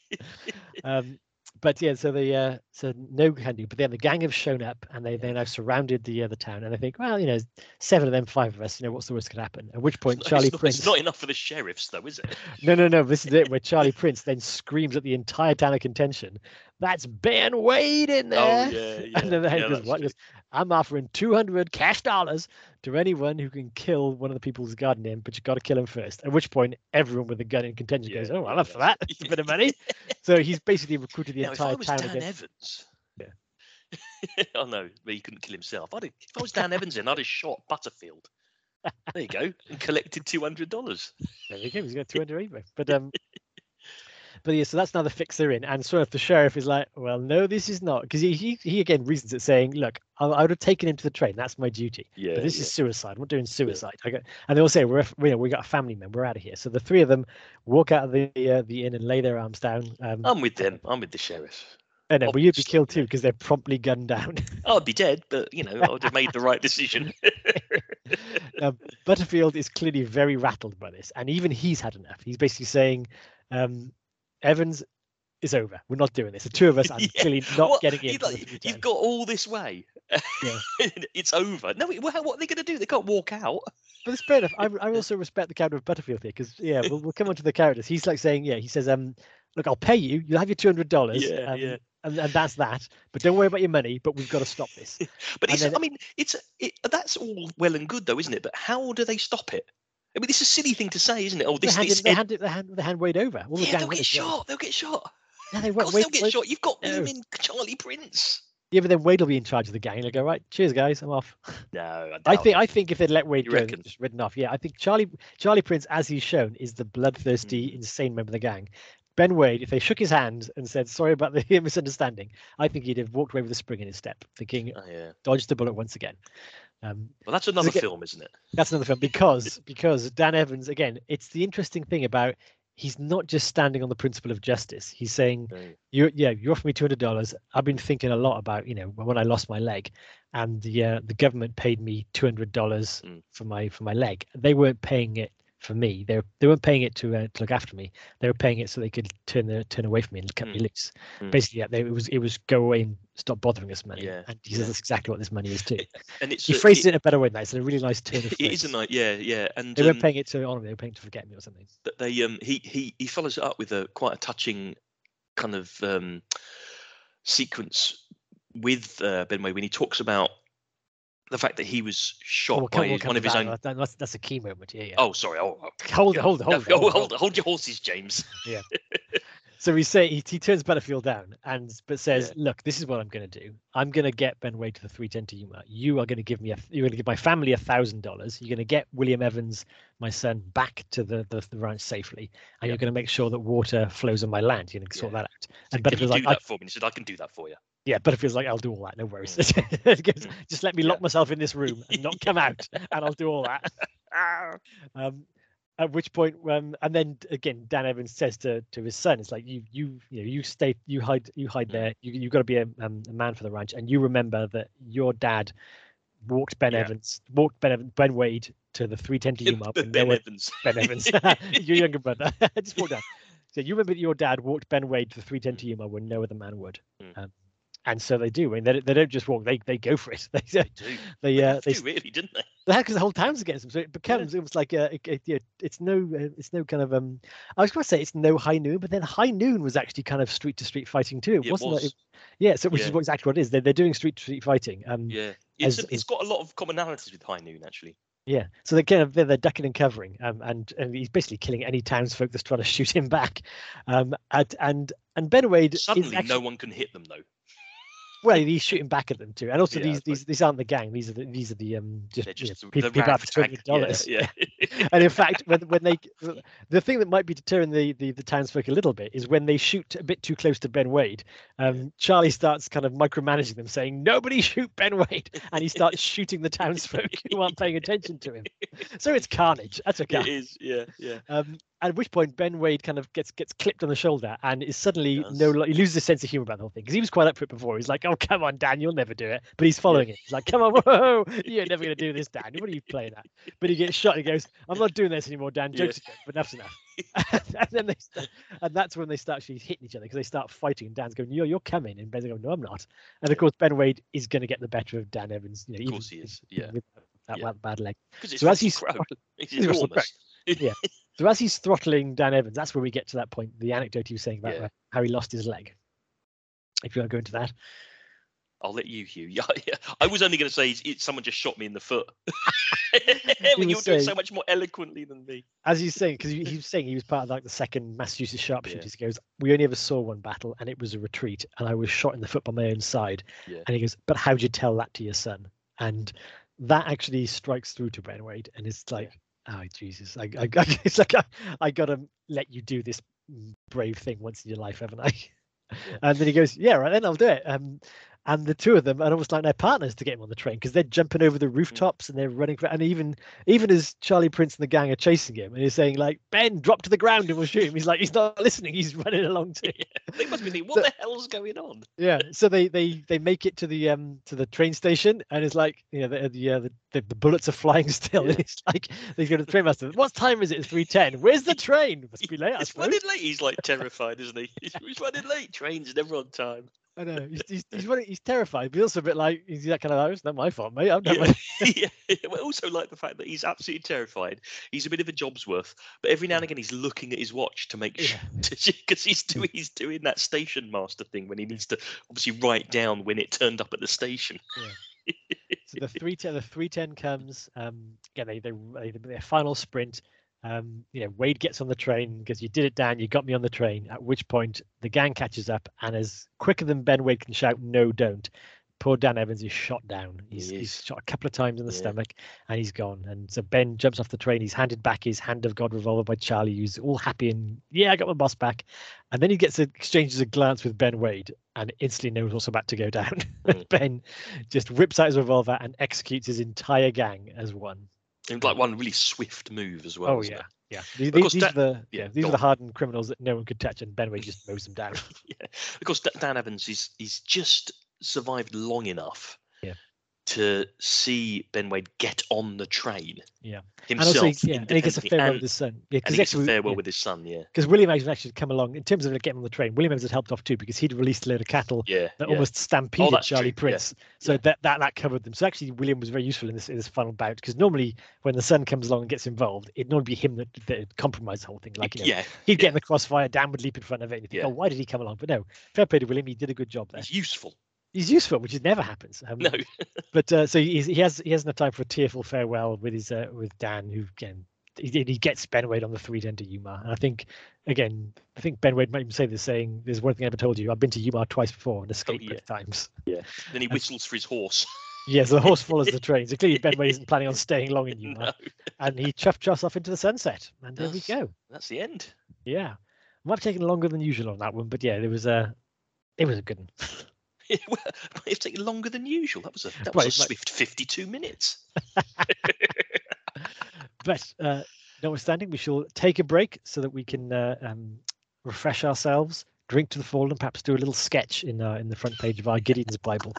um, but yeah, so the uh, so no can do. But then the gang have shown up, and they they now surrounded the uh, the town, and they think, well, you know, seven of them, five of us. You know, what's the worst could happen? At which point, it's Charlie not, Prince. it's not enough for the sheriffs, though, is it? No, no, no. This is it. Where Charlie Prince then screams at the entire town of contention. That's Ben Wade in there. Oh yeah, yeah. and then the head yeah, goes, what? Goes, I'm offering 200 cash dollars to anyone who can kill one of the people who's guarding him, but you've got to kill him first. At which point, everyone with a gun in contention goes, Yeah, Oh, yeah, I'm up for that. It's a bit of money. So he's basically recruited the Now, if I entire was town Dan against. Evans, yeah, I know, but he couldn't kill himself. I'd have, if I was Dan Evans, then I'd have shot Butterfield. There you go, and collected two hundred dollars. There we go. He's got 200 anyway. But um, but yeah, so that's now the fix they're in. And sort of the sheriff is like, well, no, this is not, because he, he he again reasons it, saying, look, I, I would have taken him to the train. That's my duty. Yeah, but this yeah. is suicide. We're doing suicide. I go, and they all say we're you know we got a family member. We're out of here. So the three of them walk out of the uh, the inn and lay their arms down. Um, I'm with them. I'm with the sheriff. and then, well, you'd be killed too because they're promptly gunned down. I'd be dead, but you know, I would have made the right decision. um, Butterfield is clearly very rattled by this, and even he's had enough. He's basically saying, um, Evans, is over. We're not doing this. The two of us are Yeah. clearly not What? getting in. You've, like, you've got all this way. Yeah. it's over. No, what are they going to do? They can't walk out. But it's fair enough. I, I also respect the character of Butterfield here because yeah, we'll, we'll come on to the characters. He's like saying, yeah, he says, um, look, I'll pay you. You'll have your two hundred dollars. Yeah, um, yeah. And, and that's that. But don't worry about your money. But we've got to stop this. But I mean, it's it, that's all well and good, though, isn't it? But how do they stop it? I mean, it's a silly thing to say, isn't it? Oh, They this, hand, this they, hand it, they, hand, they hand Wade over. All the yeah, they'll get shot. They'll get shot. No, they won't. Wade, they'll get Wade- shot. You've got No. blooming Charlie Prince. Yeah, but then Wade will be in charge of the gang. They'll go right. Cheers, guys. I'm off. No, I, I think. I think if they'd let Wade You go, reckon? just ridden off. Yeah, I think Charlie Charlie Prince, as he's shown, is the bloodthirsty, Mm. insane member of the gang. Ben Wade, if they shook his hand and said sorry about the misunderstanding, I think he'd have walked away with a spring in his step, thinking Oh, yeah. dodged the bullet once again. Um, Well, that's another again- film, isn't it? that's another film because because Dan Evans again. It's the interesting thing about he's not just standing on the principle of justice. He's saying No. you yeah you offer me two hundred dollars. I've been thinking a lot about you know when I lost my leg, and the uh, the government paid me two hundred dollars Mm. for my for my leg. They weren't paying it for me. They they weren't paying it to uh, to look after me. They were paying it so they could turn the turn away from me and cut me Mm. loose. Mm. Basically, yeah, they, it was it was go away and stop bothering us money. Yeah, And he says that's exactly what this money is too. And it's He a- phrased it in a better way than that. It's a really nice turn of It is a nice, yeah, yeah. And They weren't um, paying it to honor me. They were paying it to forget me or something. But they um he he he follows it up with a quite a touching kind of um sequence with uh, Ben Wade when he talks about the fact that he was oh, shot Oh, by come- we'll his- come one of his own. That's, that's a key moment. Yeah, yeah. Oh, sorry. Oh, oh, hold hold it, no, hold oh, hold hold, hold your horses, James. Yeah. So we say he, he turns Butterfield down and but says, Yeah. "Look, this is what I'm going to do. I'm going to get Ben Wade to the 310 to Yuma. You are going to give me a. You're going to give my family a thousand dollars. You're going to get William Evans, my son, back to the the, the ranch safely, and Yeah. you're going to make sure that water flows on my land. You're going to sort that out." So And can Butterfield's do like, I, that for me? He said, I can do that for you. "Yeah." Butterfield's like, "I'll do all that. No worries. Mm. Goes, Mm. Just let me Yeah. lock myself in this room and not come out, and I'll do all that." um, at which point, um, and then again, Dan Evans says to to his son, "It's like you you you know you stay you hide you hide Mm. there. You you got to be a, um, a man for the ranch, and you remember that your dad walked Ben Yeah. Evans walked Ben Evan, Ben Wade to the 310 to Yuma when there ben were Evans. Ben Evans, your younger brother. Just walk down. So you remember that your dad walked Ben Wade to the 310 to Yuma when no other man would. Mm. Um, and so they do. I mean, they, they don't just walk; they they go for it. They they, do. they They uh, have they to, really, didn't they? because the whole town's against them. So it becomes almost like a, it, it- yeah, it's no, uh, it's no kind of um. I was going to say it's no high noon, but then high noon was actually kind of street to street fighting too. It It wasn't. it? was. yeah, so which is Yeah. what exactly what it is. They're they're doing street to street fighting. Um, yeah. Yeah. It's, As- a- it's got a lot of commonalities with High Noon, actually. Yeah, so they're kind of they're, they're ducking and covering. Um, and and he's basically killing any townsfolk that's trying to shoot him back. Um, and and and Ben Wade Suddenly, actually, no one can hit them, though. Well, he's shooting back at them too. And also Yeah, these these these aren't the gang. These are the these are the um just, They're you know, just people, people after hundred dollars. Yeah. yeah. and in fact, when when they the thing that might be deterring the, the the townsfolk a little bit is when they shoot a bit too close to Ben Wade. Um, Charlie starts kind of micromanaging them, saying nobody shoot Ben Wade, and he starts shooting the townsfolk who aren't paying attention to him. So it's carnage. That's okay. it is. Yeah. Yeah. Um, at which point Ben Wade kind of gets gets clipped on the shoulder and is suddenly does. no he loses his sense of humor about the whole thing because he was quite up for it before. He's like, "Oh come on, Dan, you'll never do it," but he's following it. He's like, "Come on, whoa, you're never gonna do this, Dan. What are you playing at?" But he gets shot. and He goes, "I'm not doing this anymore, Dan. Jokes, jokes, but enough's enough." and then they start, and that's when they start actually hitting each other because they start fighting. And Dan's going, "You're you're coming," and Ben's going, "No, I'm not." And of course, Ben Wade is going to get the better of Dan Evans. You know, Of even course he is. Yeah. with that, Yeah. bad leg. So as he's. He's he's Russell Crowe. enormous. So as he's throttling Dan Evans, that's where we get to that point. The anecdote he was saying about Yeah. uh, how he lost his leg. If you want to go into that, I'll let you, Hugh. Yeah, yeah. I was only going to say it's, it's someone just shot me in the foot. when you was were doing so much more eloquently than me. as he's saying, because he, he was saying he was part of like the second Massachusetts sharpshooters. Yeah. He goes, "We only ever saw one battle, and it was a retreat, and I was shot in the foot by my own side." Yeah. And he goes, "But how'd you tell that to your son?" And that actually strikes through to Ben Wade, and it's like, "Oh Jesus!" I, I, I it's like I, I gotta let you do this brave thing once in your life, haven't I? And then he goes, "Yeah, right then, I'll do it." Um, and the two of them are almost like their partners to get him on the train because they're jumping over the rooftops and they're running for, and even even as Charlie Prince and the gang are chasing him and he's saying like Ben drop to the ground and we'll shoot him. He's like he's not listening he's running along too yeah. they must be thinking what so, the hell's going on? Yeah so they they they make it to the um to the train station and it's like you know the the, uh, the, the, the, bullets are flying still yeah. and it's like they go to the train master what time is it? It's 310 where's the train? Must be late it's running late he's like terrified isn't he? He's, he's running late trains never on time I know he's he's he's, really, he's terrified, but also a bit like he's that kind of. Oh, it's not my fault, mate. I'm not. Yeah. yeah. Well, also like the fact that he's absolutely terrified. He's a bit of a job's worth, but every now and again he's looking at his watch to make sure because he's doing he's doing that station master thing when he needs to obviously write down when it turned up at the station. Yeah. so the three ten the three ten comes. Um, yeah, they they, they their final sprint. Um, you know, Wade gets on the train because you did it, Dan. You got me on the train. At which point, the gang catches up, and as quicker than Ben Wade can shout, "No, don't!" Poor Dan Evans is shot down. He's, he he's shot a couple of times in the yeah. stomach, and he's gone. And so Ben jumps off the train. He's handed back his hand of God revolver by Charlie, who's all happy and yeah, I got my boss back. And then he gets a, exchanges a glance with Ben Wade, and instantly knows what's about to go down. Mm. ben just whips out his revolver and executes his entire gang as one. And like one really swift move as well. Oh yeah, it? yeah. These, these, are the yeah, these are the hardened criminals that no one could touch, and Ben Wade just mows them down. yeah, of course, Dan Evans is he's just survived long enough to see Ben Wade get on the train. Yeah. Himself. And also, yeah, and he gets a farewell and, with his son. Yeah, because he gets a farewell yeah. with his son. Yeah. Because William Evans actually come along in terms of getting on the train. William Evans had helped off too because he'd released a load of cattle yeah, that yeah. almost stampeded oh, Charlie true. Prince. So that, that that covered them. So actually, William was very useful in this in this final bout because normally when the son comes along and gets involved, it'd normally be him that, that compromised the whole thing. Like you know, yeah, he'd get in the crossfire, Dan would leap in front of it, and you think, oh, why did he come along? But no, fair play to William. He did a good job there. He's useful he's useful, which never happens. Um, no. but uh, so he has he has no time for a tearful farewell with his uh, with Dan, who again he, he gets Ben Wade on the three ten to Yuma, and I think again I think Ben Wade might even say this, saying, "There's one thing I never told you. I've been to Yuma twice before and escaped oh, yeah. both times." Yeah. Then he whistles for his horse. Yes, the horse follows the train. So clearly Ben Wade isn't planning on staying long in Yuma, no. and he chuff chuffs off into the sunset, and there that's, we go. That's the end. Yeah, might have taken longer than usual on that one, but yeah, there was a it was a good one. it's taken longer than usual. That was a that was right, a swift fifty-two minutes. but uh, notwithstanding, we shall take a break so that we can uh, um, refresh ourselves, drink to the fall, and perhaps do a little sketch in uh, in the front page of our Gideon's Bible.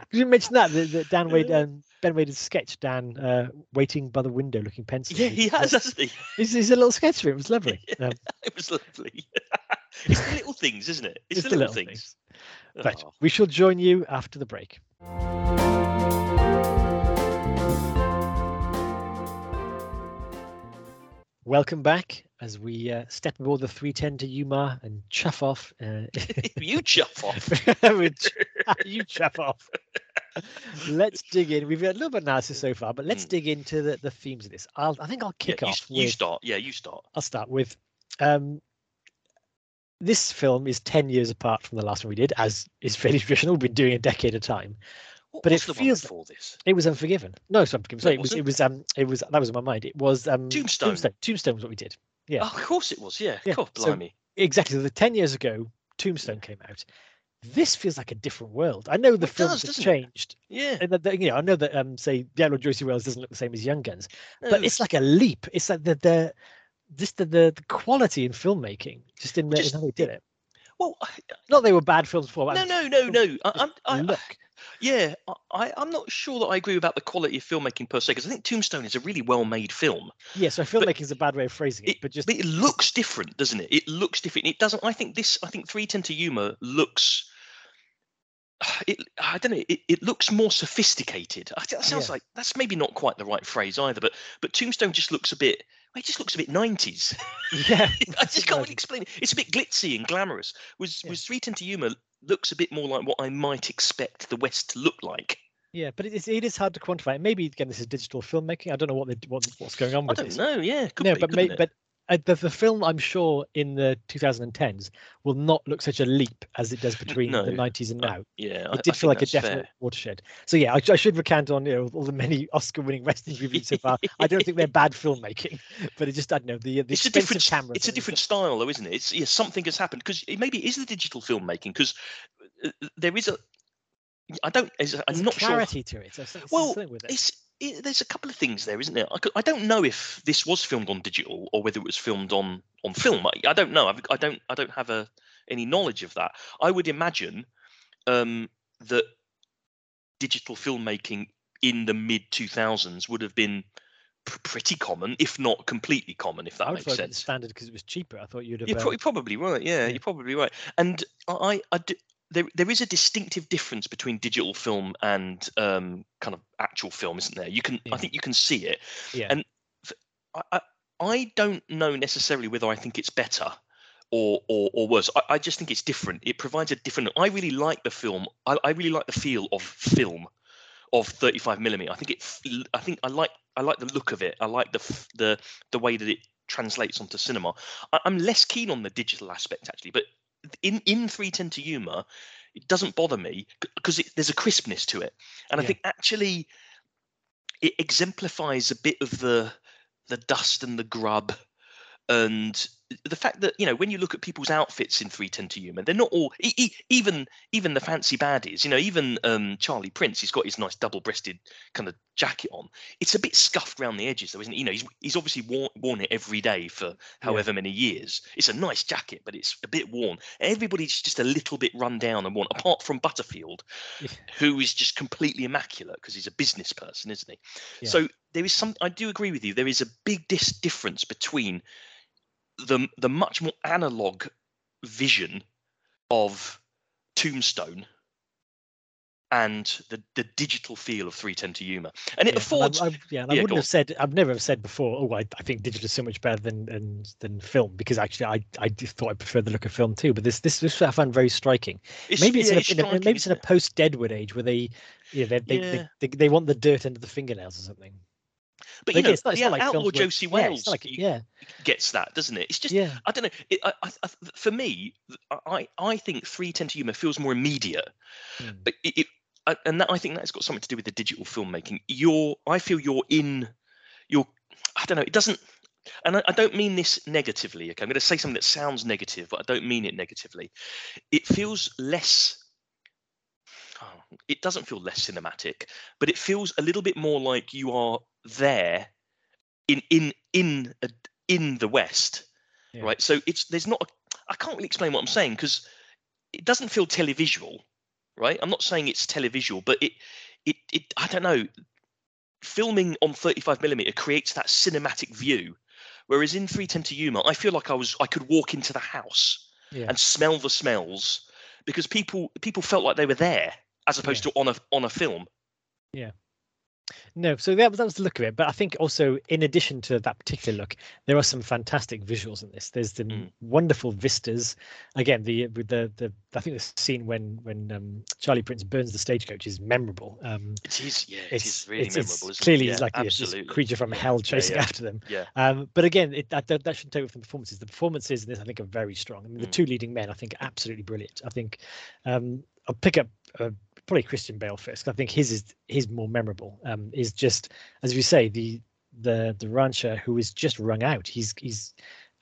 Because you mentioned that, that, Dan Wade, um, Ben Wade has sketched Dan uh, waiting by the window looking pensive. Yeah, he has, hasn't he? It's, it's a little sketch of it. It was lovely. Um, it was lovely. it's the little things, isn't it? It's, it's the, little, little things. things. Right. Oh. We shall join you after the break. Welcome back as we uh, step aboard the 310 to Yuma and chuff off. Uh, you chuff off. you chuff off. let's dig in. We've had a little bit of analysis so far, but let's mm. dig into the, the themes of this. I'll, I think I'll kick yeah, off. You, with, start. Yeah, you start. I'll start with um, this film is 10 years apart from the last one we did, as is fairly traditional. We've been doing a decade at a time. What but it feels for this. It was Unforgiven. No, it's Unforgiven. Sorry, it was, it was um it was that was in my mind. It was um Tombstone. Tombstone. Tombstone was what we did. Yeah. Oh, of course it was. Yeah. yeah. Cool. Blimey. So, exactly. The 10 years ago, Tombstone came out. This feels like a different world. I know the well, films does, have changed. It? Yeah. And you know, I know that um say The Outlaw Josey Wales doesn't look the same as Young Guns, no. but it's like a leap. It's like the the just the, the, the quality in filmmaking, just in, just, in how they did it. Well, not they were bad films before. No, no, no, no. I, I, look. Yeah, I, I'm not sure that I agree about the quality of filmmaking per se, because I think Tombstone is a really well-made film. Yeah, so filmmaking is a bad way of phrasing it, it, but just but it looks different, doesn't it? It looks different. It doesn't. I think this. I think 310 to Yuma looks. It, I don't know. It, it looks more sophisticated. I, that sounds yeah. like that's maybe not quite the right phrase either. But but Tombstone just looks a bit it just looks a bit 90s. Yeah. I just can't really explain it. It's a bit glitzy and glamorous. Was yeah. was Three Ten to Yuma looks a bit more like what I might expect the West to look like. Yeah, but it is it is hard to quantify. Maybe again, this is digital filmmaking. I don't know what the, what what's going on with I don't this. know. Yeah, no, be, but may, but uh, the, the film I'm sure in the 2010s will not look such a leap as it does between no, the 90s and uh, now. Uh, yeah, it did I feel like a definite fair. watershed. So yeah, I, I, should recant on you know all the many Oscar-winning westerns we've so far. I don't think they're bad filmmaking, but it just I don't know the, the it's a different camera. It's a different style though, isn't it? It's yeah, something has happened because maybe it is the digital filmmaking because uh, there is a I don't. I'm There's not clarity sure. to it. Well, with it. It's it, there's a couple of things there, isn't there? I, could, I don't know if this was filmed on digital or whether it was filmed on on film. I, I don't know. I've, I don't I don't have a any knowledge of that. I would imagine um, that digital filmmaking in the mid 2000s would have been pr- pretty common, if not completely common, if that I would makes sense. standard because it was cheaper. I thought you'd have. You're, um, pro- you're probably right. Yeah, yeah. you're probably right. And I, I do, there, there is a distinctive difference between digital film and um, kind of actual film, isn't there? You can, Yeah. I think, you can see it. yeah. and I, I, I don't know necessarily whether I think it's better or or, or worse. I, I just think it's different. It provides a different. I really like the film. I, I really like the feel of film of 35 millimeter. I think it. I think I like I like the look of it. I like the the the way that it translates onto cinema. I, I'm less keen on the digital aspect actually, but in in 310 to Yuma, it doesn't bother me because there's a crispness to it, and I think actually it exemplifies a bit of the the dust and the grub and the fact that you know when you look at people's outfits in 310 to Yuma, they're not all e- e- even even the fancy baddies. You know, even um, Charlie Prince, he's got his nice double-breasted kind of jacket on. It's a bit scuffed around the edges, though, isn't it? You know, he's he's obviously worn, worn it every day for however many years. It's a nice jacket, but it's a bit worn. Everybody's just a little bit run down and worn, apart from Butterfield, Yeah. who is just completely immaculate because he's a business person, isn't he? Yeah. So there is some. I do agree with you. There is a big dis- difference between the the much more analog vision of Tombstone and the the digital feel of 310 to Yuma, and it yeah, and I- affords. I, yeah, and I yeah, wouldn't on. have said. I've never have said before. Oh, I, I think digital is so much better than than, than film because actually I I thought I preferred the look of film too. But this this this I found very striking. it's, maybe it's, yeah, in a, in a- maybe it's in a post Deadwood age where they yeah they they, Yeah. they, they they want the dirt under the fingernails or something. But But you know, it's not, it's not like outlaw Josey yeah, it's Wales not like, yeah, gets that, doesn't it? It's just yeah, I don't know. It, I, I, for me, I I think 310 to Yuma feels more immediate. Mm. but it, it I- and that I think that's got something to do with the digital filmmaking. You're, I feel you're in, you're, I don't know, it doesn't, and I, I don't mean this negatively. Okay, I'm going to say something that sounds negative, but I don't mean it negatively. It feels less. oh, it doesn't feel less cinematic, but it feels a little bit more like you are there, in in in in the West, Yeah. right? So it's there's not. A, I can't really explain what I'm saying because it doesn't feel televisual, right? I'm not saying it's televisual, but it it it I don't know. Filming on 35 millimeter creates that cinematic view, whereas in 310 to Yuma, I feel like I was I could walk into the house yeah. and smell the smells because people people felt like they were there as opposed to on a on a film. No, so that was that was the look of it. But I think also, in addition to that particular look, there are some fantastic visuals in this. There's the Mm. wonderful vistas. Again, the with the the I think the scene when when um, Charlie Prince burns the stagecoach is memorable. Um, It is, yeah, it it's is really it's, memorable. it's clearly it? Yeah, like this creature from hell chasing yeah. after them. Yeah, Um, but again, it, that, that shouldn't take away from the performances. The performances in this, I think, are very strong. I mean, the Mm. two leading men, I think, are absolutely brilliant. I think um, I'll pick up uh, probably Christian Bale first. I think his is his more memorable. Um, is just as we say the the the rancher who is just wrung out. He's he's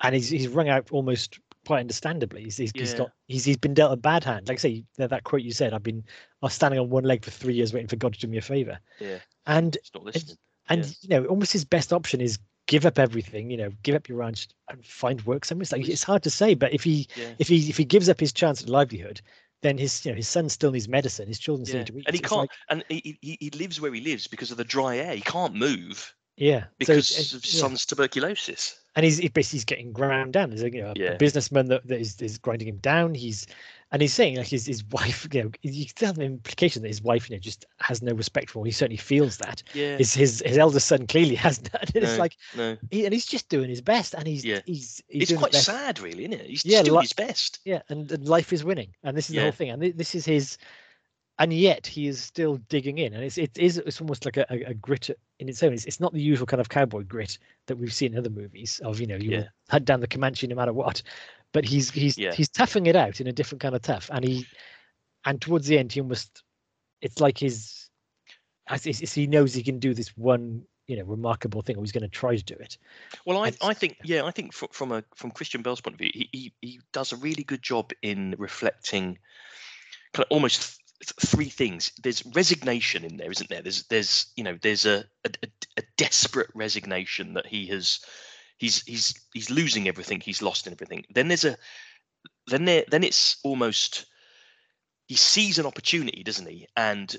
and he's he's wrung out almost quite understandably. He's he's, he's Yeah. got he's he's been dealt a bad hand. Like I say that, that quote you said. I've been I was standing on one leg for three years waiting for God to do me a favor. yeah. And listening. and Yeah. you know almost his best option is give up everything you know give up your ranch and find work somewhere it's like it's hard to say but if he Yeah. if he if he gives up his chance at livelihood then his you know his son still needs medicine his children still Yeah. need to eat And he can't, like- and he, he he lives where he lives because of the dry air. He can't move yeah so because it's- of yeah. his son's tuberculosis. and he's he basically he's getting ground down there's a, you know, a- Yeah. businessman that, that is, is grinding him down he's and he's saying like his, his wife you know you still have the implication that his wife you know just has no respect for him he certainly feels that Yeah. his his his eldest son clearly has that it's No, like no. he, and he's just doing his best and he's Yeah. he's he's It's quite sad, really, isn't it? He's Yeah, just doing li- his best. Yeah, and, and life is winning, and this is the whole thing, and thi- this is his, and yet he is still digging in, and it's it is it's almost like a, a, a grit in its own. It's, it's not the usual kind of cowboy grit that we've seen in other movies of you know you Yeah. hunt down the Comanche no matter what, but he's he's Yeah. he's toughing it out in a different kind of tough, and he, and towards the end he almost, it's like his, as it's- he knows he can do this one you know remarkable thing, or he's going to try to do it. Well, I, I think yeah, I think fr- from a from Christian Bale's point of view, he, he he does a really good job in reflecting kind of almost th- three things. There's resignation in there, isn't there? There's there's you know there's a a, a desperate resignation that he has he's he's he's losing everything. He's lost in everything. Then there's a then there then it's almost he sees an opportunity, doesn't he? And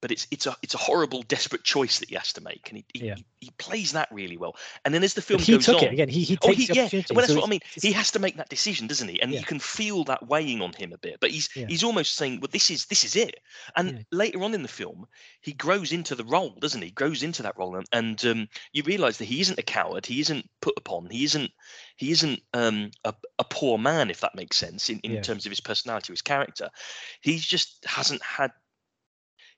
but it's it's a it's a horrible, desperate choice that he has to make, and he he, yeah. he plays that really well. And then as the film but he goes took on, it again. He he takes oh, he, yeah. Well, that's so what I mean. He has to make that decision, doesn't he? And yeah. you can feel that weighing on him a bit. But he's yeah. he's almost saying, "Well, this is this is it." And later on in the film, he grows into the role, doesn't he? Grows into that role, and, and um, you realise that he isn't a coward. He isn't put upon. He isn't he isn't um, a, a poor man, if that makes sense, in, in terms of his personality, or his character. He just hasn't had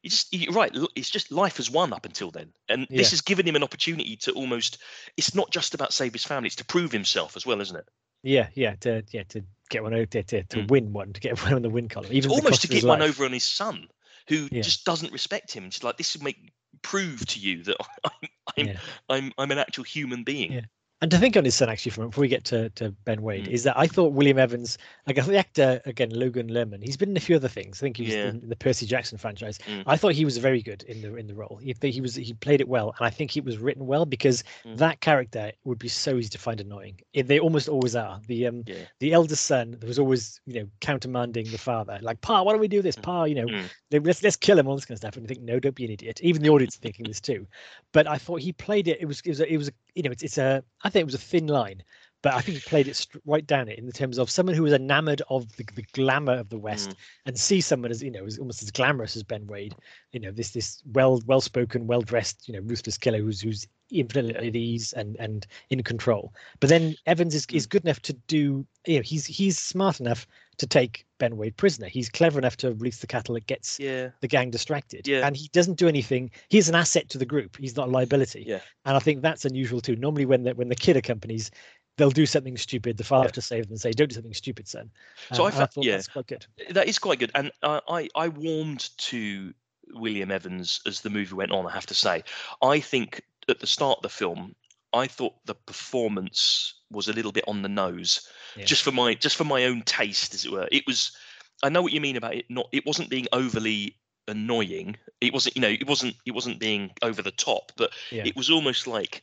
you just you're right it's just life has won up until then and this has given him an opportunity to almost it's not just about save his family it's to prove himself as well isn't it Yeah, yeah, to yeah to get one over to, to, to Mm. win one to get one on the win column. Even it's almost to get one life. over on his son who Yeah. just doesn't respect him it's like this will make prove to you that i'm i'm Yeah. i'm, I'm an actual human being Yeah. And to think on his son actually, from before we get to, to Ben Wade, Mm. is that I thought William Evans, I guess the actor again, Logan Lerman, he's been in a few other things. I think he was Yeah. in the Percy Jackson franchise. Mm. I thought he was very good in the in the role. He, he was he played it well, and I think it was written well because Mm. that character would be so easy to find annoying. It, they almost always are. The um yeah the eldest son was always you know countermanding the father, like Pa, why don't we do this? Mm. Pa, you know, Mm. let- let's let's kill him, all this kind of stuff. And you think, no, don't be an idiot. Even the audience are thinking this too. But I thought he played it. It was it was a, it was a, you know it's it's a I think it was a thin line, but I think he played it right down it in the terms of someone who was enamored of the, the glamour of the West Mm. and see someone as you know as almost as glamorous as Ben Wade. You know this this well well spoken, well dressed, you know ruthless killer who's who's infinitely at ease and and in control. But then Evans is, is good enough to do you know he's he's smart enough to take Ben Wade prisoner. He's clever enough to release the cattle that gets yeah the gang distracted. Yeah. And he doesn't do anything. He's an asset to the group. He's not a liability. Yeah. And I think that's unusual too. Normally when the when the kid accompanies, they'll do something stupid. The father Yeah. to save them and say, Don't do something stupid, son. So Um, I fa- thought yeah. that's quite good. that is quite good and uh, i i warmed to william evans as the movie went on i have to say i think at the start of the film i thought the performance was a little bit on the nose Yeah. just for my just for my own taste as it were. It was i know what you mean about it not it wasn't being overly annoying. It wasn't you know it wasn't it wasn't being over the top but Yeah. it was almost like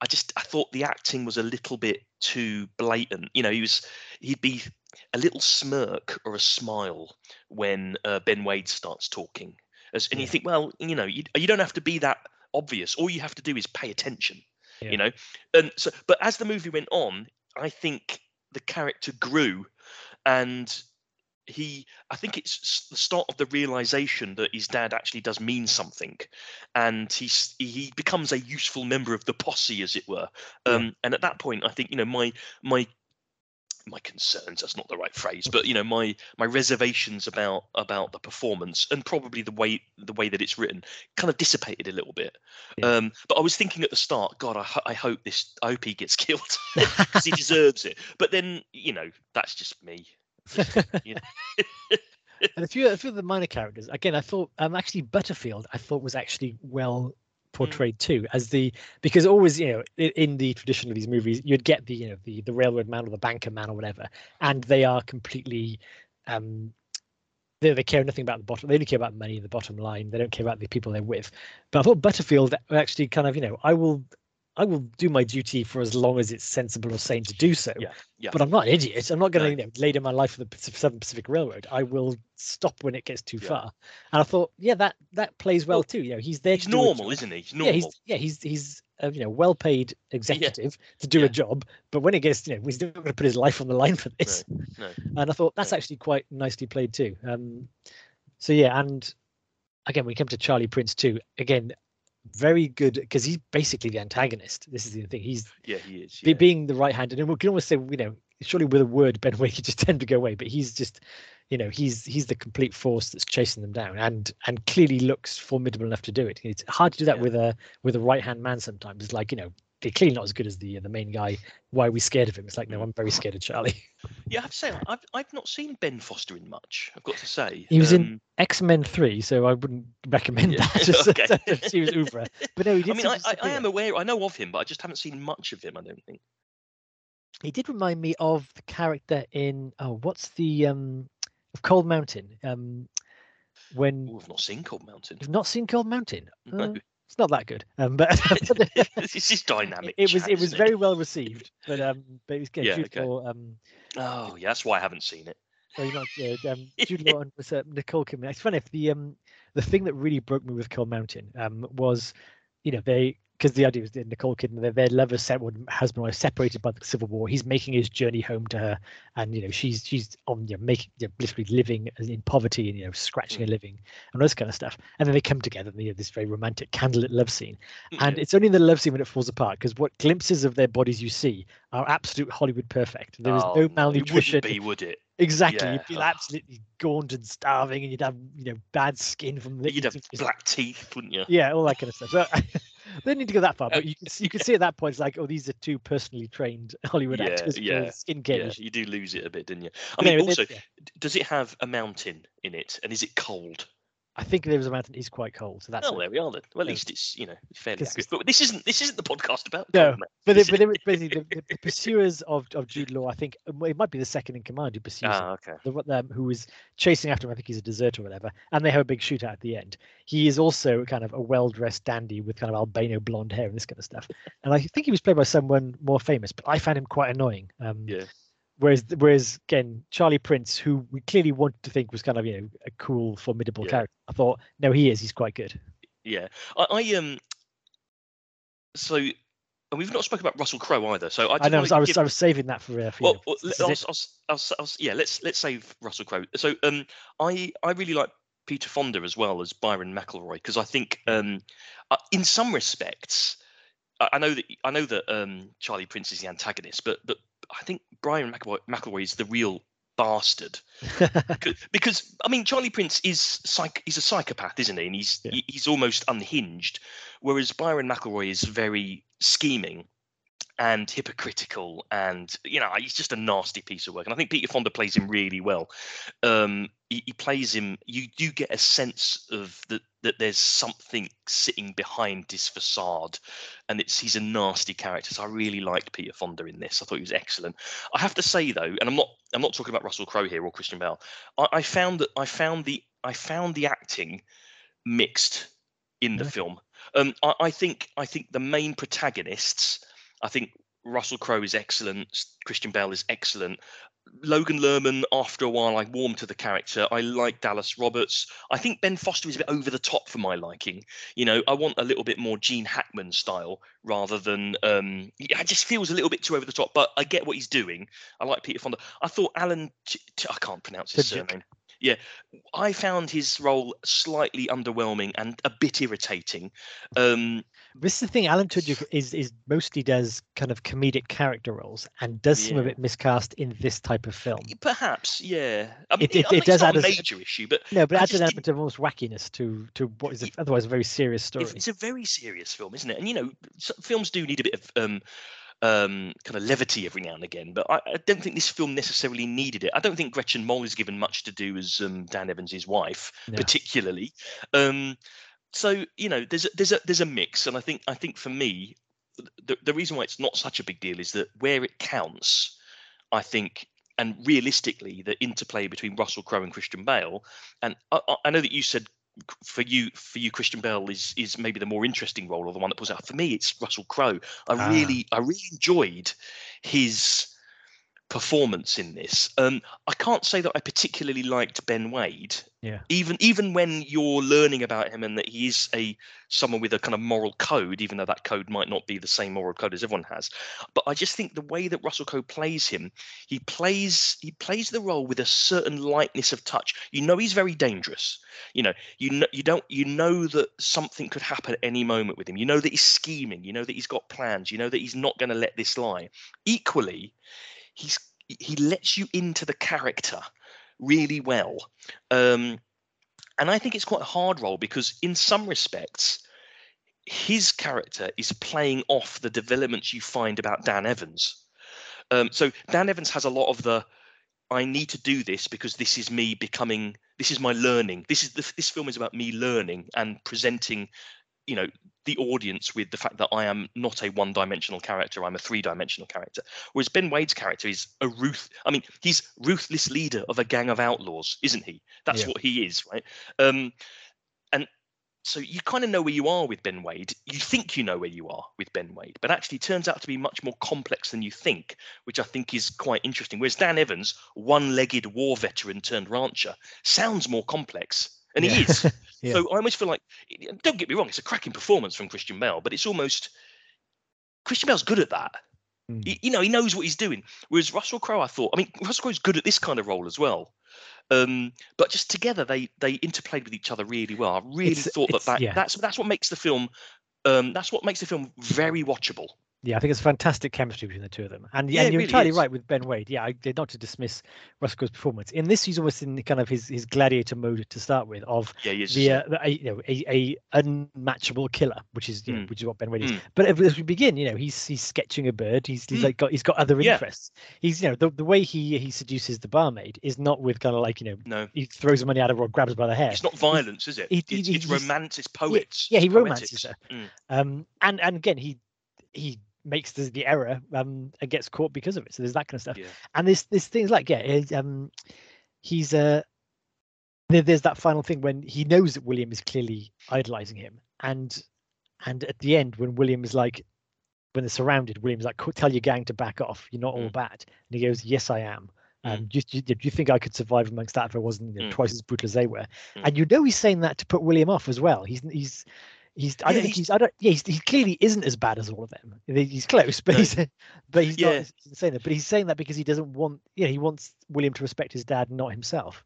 i just i thought the acting was a little bit too blatant. You know he was he'd be a little smirk or a smile when uh, ben wade starts talking. As, and you think well you know you, you don't have to be that obvious. All you have to do is pay attention Yeah. you know? And so but as the movie went on i think the character grew and he i think it's the start of the realization that his dad actually does mean something and he's he becomes a useful member of the posse as it were. Um and at that point i think you know my my my concerns that's not the right phrase but you know my my reservations about about the performance and probably the way the way that it's written kind of dissipated a little bit Yeah. um but i was thinking at the start god i, ho- I hope this i hope he gets killed because he deserves it but then you know that's just me you know and a few, a few of the minor characters, again, I thought um actually Butterfield, I thought was actually well. Portrayed too as the because always you know in, in the tradition of these movies you'd get the you know the the railroad man or the banker man or whatever and they are completely um they, they care nothing about the bottom they only care about money the bottom line they don't care about the people they're with. But i thought butterfield actually kind of you know i will i will do my duty for as long as it's sensible or sane to do so Yeah, yeah. but i'm not an idiot i'm not going to No. you know, lay down my life for the southern pacific railroad i will stop when it gets too Yeah. far and i thought yeah that that plays well, Well, too you know he's there he's to normal isn't he he's yeah he's yeah he's he's a you know well-paid executive to do Yeah. a job but when it gets you know he's not going to put his life on the line for this no and i thought that's no. actually quite nicely played too um so yeah and again we come to charlie prince too again very good because he's basically the antagonist this is the thing he's yeah he is yeah. being the right handed and we can almost say you know surely with a word ben wade could just tend to go away but he's just you know he's he's the complete force that's chasing them down and and clearly looks formidable enough to do it it's hard to do that Yeah. with a with a right hand man sometimes it's like you know clearly not as good as the the main guy why are we scared of him it's like no Mm. i'm very scared of charlie yeah i have to say i've i've not seen ben foster in much i've got to say he was in Um, x-men 3 so i wouldn't recommend Yeah, that just okay. to see his oeuvre but no he did i mean I, I, I am aware i know of him but i just haven't seen much of him i don't think he did remind me of the character in oh what's the um of cold mountain um when Ooh, I've not seen Cold Mountain. you've not seen Cold Mountain. No. Uh, it's not that good. Um, but this is dynamic. it was chat, it was very well received. But um, but it was. Yeah, Jude okay. Law, um, Oh, yeah, that's why I haven't seen it. very much good. Um, Jude Law and was, uh, Nicole Kidman. It's funny if the um the thing that really broke me with Cold Mountain um was, you know, they because the idea was that Nicole Kidman, their, their lovers, set, husband, wife separated by the Civil War. He's making his journey home to her, and you know she's she's on you know, making you know, literally living in poverty and you know scratching a mm. living and all this kind of stuff. And then they come together and you know this very romantic candlelit love scene. Mm-hmm. And Yeah. it's only in the love scene when it falls apart because what glimpses of their bodies you see are absolute Hollywood perfect. There is Oh, no it malnutrition. wouldn't be, would it? Exactly. Yeah. You'd feel absolutely gaunt and starving, and you'd have you know bad skin from the You'd have black teeth, wouldn't you? yeah, all that kind of stuff. So they didn't need to go that far, but oh, you can see, you can see at that point it's like, oh, these are two personally trained Hollywood Yeah, actors. yeah. Yeah, you do lose it a bit, didn't you? I But mean, anyway, also, does it have a mountain in it, and is it cold? I think there was a mountain is quite cold, so that's. Oh, it. there we are then. Well, at least it's you know fairly accurate. But this isn't this isn't the podcast about. No. But, but basically the, the, pursuers of, of Jude Law. I think it might be the second in command who pursues him. Ah, okay. the um, who chasing after him. I think he's a deserter or whatever, and they have a big shootout at the end. He is also kind of a well-dressed dandy with kind of albino blonde hair and this kind of stuff. And I think he was played by someone more famous, but I found him quite annoying. Um, Yeah. Whereas, whereas again, Charlie Prince, who we clearly wanted to think was kind of you know a cool, formidable Yeah. character, I thought no, he is. He's quite good. Yeah, I, I um. So, and we've not spoken about Russell Crowe either. So I, I know. I was, I was, I was saving that for. Uh, for you Well, well, I'll. I'll, I'll, I'll yeah, let's let's save Russell Crowe. So, um, I I really like Peter Fonda as well as Byron McElroy because I think, um, uh, in some respects, I, I know that I know that um Charlie Prince is the antagonist, but but I think Byron McElroy, is the real bastard because, because I mean Charlie Prince is psych he's a psychopath, isn't he? And he's Yeah. he's almost unhinged, whereas Byron McElroy is very scheming and hypocritical, and you know he's just a nasty piece of work. And I think Peter Fonda plays him really well. Um, he, he plays him. You do get a sense of that that there's something sitting behind his facade, and it's he's a nasty character. So I really liked Peter Fonda in this. I thought he was excellent. I have to say though, and I'm not I'm not talking about Russell Crowe here or Christian Bale. I, I found that I found the I found the acting mixed in the Yeah. film. Um, I, I think I think the main protagonists. I think Russell Crowe is excellent. Christian Bale is excellent. Logan Lerman, after a while, I warmed to the character. I like Dallas Roberts. I think Ben Foster is a bit over the top for my liking. You know, I want a little bit more Gene Hackman style rather than. Um, yeah, it just feels a little bit too over the top. But I get what he's doing. I like Peter Fonda. I thought Alan. T- I can't pronounce his surname. Yeah, I found his role slightly underwhelming and a bit irritating. Um, This is the thing. Alan Tudyk is is mostly does kind of comedic character roles and does seem a Yeah. bit miscast in this type of film. Perhaps, yeah. I mean, It- it- I mean, it does add a major issue, but No, but it adds an element of almost wackiness to to what is a, Y- otherwise a very serious story. it's, it's a very serious film, isn't it? And you know, films do need a bit of um, um, kind of levity every now and again. But I, I don't think this film necessarily needed it. I don't think Gretchen Mol is given much to do as um, Dan Evans' wife, No. particularly. Um, so you know, there's a, there's a there's a mix, and I think I think for me, the the reason why it's not such a big deal is that where it counts, I think. And realistically, the interplay between Russell Crowe and Christian Bale, and I, I- know that you said for you for you Christian Bale is is maybe the more interesting role or the one that pulls out. For me, it's Russell Crowe. I Ah. really I really enjoyed his performance in this. Um, I can't say that I particularly liked Ben Wade. Yeah. Even even when you're learning about him and that he is a someone with a kind of moral code, even though that code might not be the same moral code as everyone has. But I just think the way that Russell Crowe plays him, he plays he plays the role with a certain lightness of touch. You know he's very dangerous. You know, you know you don't you know that something could happen at any moment with him. You know that he's scheming. You know that he's got plans. You know that he's not going to let this lie. Equally, he's he lets you into the character really well. Um, and I think it's quite a hard role because in some respects, his character is playing off the developments you find about Dan Evans. Um, so Dan Evans has a lot of the I need to do this because this is me becoming this is my learning. This is the, this film is about me learning and presenting you know the audience with the fact that I am not a one-dimensional character. I'm a three-dimensional character. Whereas Ben Wade's character is a ruth. I mean, he's ruthless leader of a gang of outlaws, isn't he? That's yeah. what he is, right? Um, and so you kind of know where you are with Ben Wade. You think you know where you are with Ben Wade, but actually turns out to be much more complex than you think, which I think is quite interesting. Whereas Dan Evans, one-legged war veteran turned rancher, sounds more complex and yeah. he is. yeah. So I almost feel like, don't get me wrong, it's a cracking performance from Christian Bale, but it's almost Christian Bale's good at that. Mm. He, you know, he knows what he's doing. Whereas Russell Crowe, I thought, I mean, Russell Crowe's good at this kind of role as well. Um, but just together, they they interplayed with each other really well. I really it's, thought that, that yeah. that's that's what makes the film um, that's what makes the film very watchable. Yeah, I think it's fantastic chemistry between the two of them. And, yeah, and you're really entirely is. right with Ben Wade. Yeah, I did not to dismiss Russell's performance. In this, he's almost in kind of his, his gladiator mode to start with of yeah, the, uh, a, you know, a, a unmatchable killer, which is you mm. know, which is what Ben Wade is. Mm. But as we begin, you know, he's he's sketching a bird. He's he's mm. like got he's got other interests. Yeah. He's you know the, the way he he seduces the barmaid is not with kind of like you know no he throws money at her or grabs her by the hair. It's not violence, is it? He, it's, he, it's romance. It's poets. Yeah, he romances her. Mm. Um, and and again he he makes the, the error um and gets caught because of it. So there's that kind of stuff. Yeah. And there's there's things like yeah, um he's uh there's that final thing when he knows that William is clearly idolizing him and and at the end when William is like when they're surrounded, William's like, "Tell your gang to back off. You're not all mm. bad." And he goes, "Yes, I am." Um, mm. do, you, do, you, think I could survive amongst that if I wasn't you know, mm. twice as brutal as they were? Mm. And you know he's saying that to put William off as well. He's he's He's I don't think he's, I don't yeah he's, he clearly isn't as bad as all of them. He's close, but no. he's but he's yeah. not saying that. But he's saying that because he doesn't want yeah he wants William to respect his dad, not himself.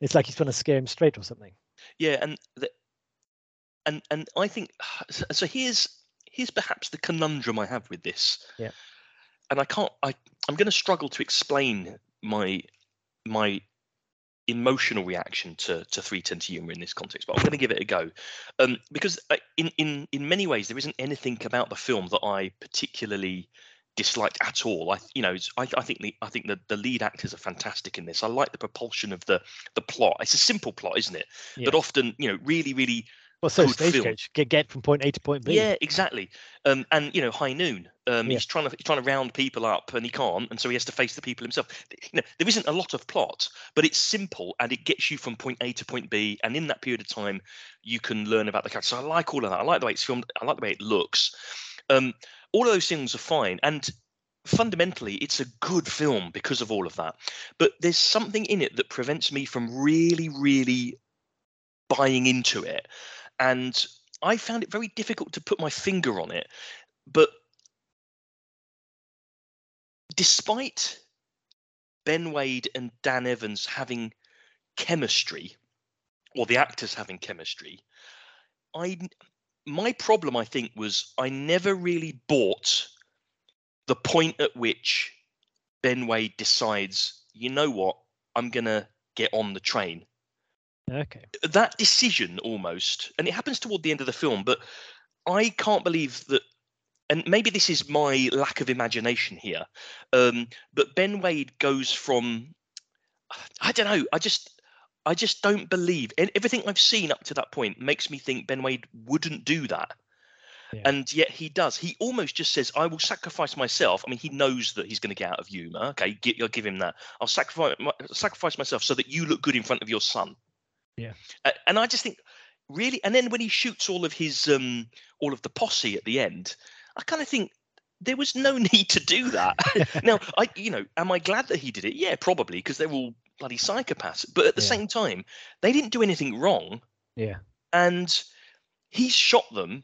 It's like he's trying to scare him straight or something. Yeah, and the, and and I think so. Here's here's perhaps the conundrum I have with this. Yeah. And I can't. I I'm going to struggle to explain my my emotional reaction to to 310 to Yuma in this context but i'm going to give it a go. Um, because uh, in in in many ways there isn't anything about the film that i particularly disliked at all. I you know i, I think the i think the, the lead actors are fantastic in this. I like the propulsion of the the plot. It's a simple plot isn't it? Yeah. but often you know really really well, so stagecoach get get from point A to point B. Yeah, exactly. Um, and you know, High Noon. Um, yeah. he's trying to he's trying to round people up, and he can't, and so he has to face the people himself. You know, there isn't a lot of plot, but it's simple, and it gets you from point A to point B, and in that period of time, you can learn about the character. So I like all of that. I like the way it's filmed. I like the way it looks. Um, all of those things are fine, and fundamentally it's a good film because of all of that but there's something in it that prevents me from really really buying into it and I found it very difficult to put my finger on it. But despite Ben Wade and Dan Evans having chemistry, or the actors having chemistry, I my problem I think was I never really bought the point at which Ben Wade decides, you know what, I'm gonna get on the train Okay. That decision almost, and it happens toward the end of the film, but I can't believe that. And maybe this is my lack of imagination here, um, but Ben Wade goes from, I don't know, I just, I just don't believe. And everything I've seen up to that point makes me think Ben Wade wouldn't do that. Yeah. And yet he does. He almost just says, "I will sacrifice myself." I mean, he knows that he's going to get out of Yuma. Okay, I'll give him that. I'll sacrifice sacrifice myself so that you look good in front of your son. Yeah. Uh, and I just think really and then when he shoots all of his um all of the posse at the end, I kind of think there was no need to do that. now, I you know, am I glad that he did it? Yeah, probably because they're all bloody psychopaths. But at the yeah. same time, they didn't do anything wrong. Yeah. And he's shot them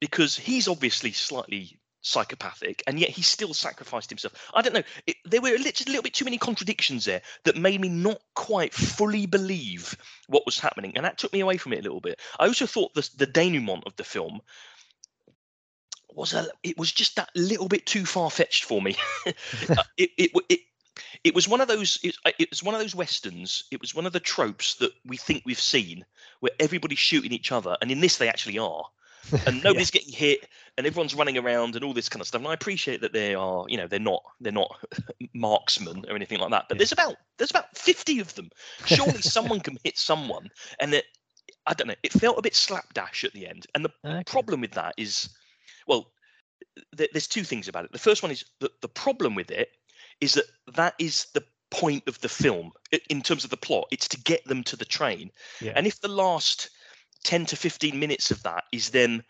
because he's obviously slightly psychopathic, and yet he still sacrificed himself. I don't know. It, there were just a little bit too many contradictions there that made me not quite fully believe what was happening, and that took me away from it a little bit. I also thought the the denouement of the film was a it was just that little bit too far fetched for me. Uh, it, it, it it was one of those it, it, was one of those westerns it was one of the tropes that we think we've seen where everybody's shooting each other and in this they actually are and nobody's yeah. getting hit and everyone's running around and all this kind of stuff and i appreciate that they are you know they're not they're not marksmen or anything like that but yeah. there's about there's about 50 of them surely someone can hit someone and that I don't know. It felt a bit slapdash at the end, and the okay. problem with that is, well, th- there's two things about it. The first one is that the problem with it is that that is the point of the film in terms of the plot. It's to get them to the train, yeah. and if the last ten to fifteen minutes of that is them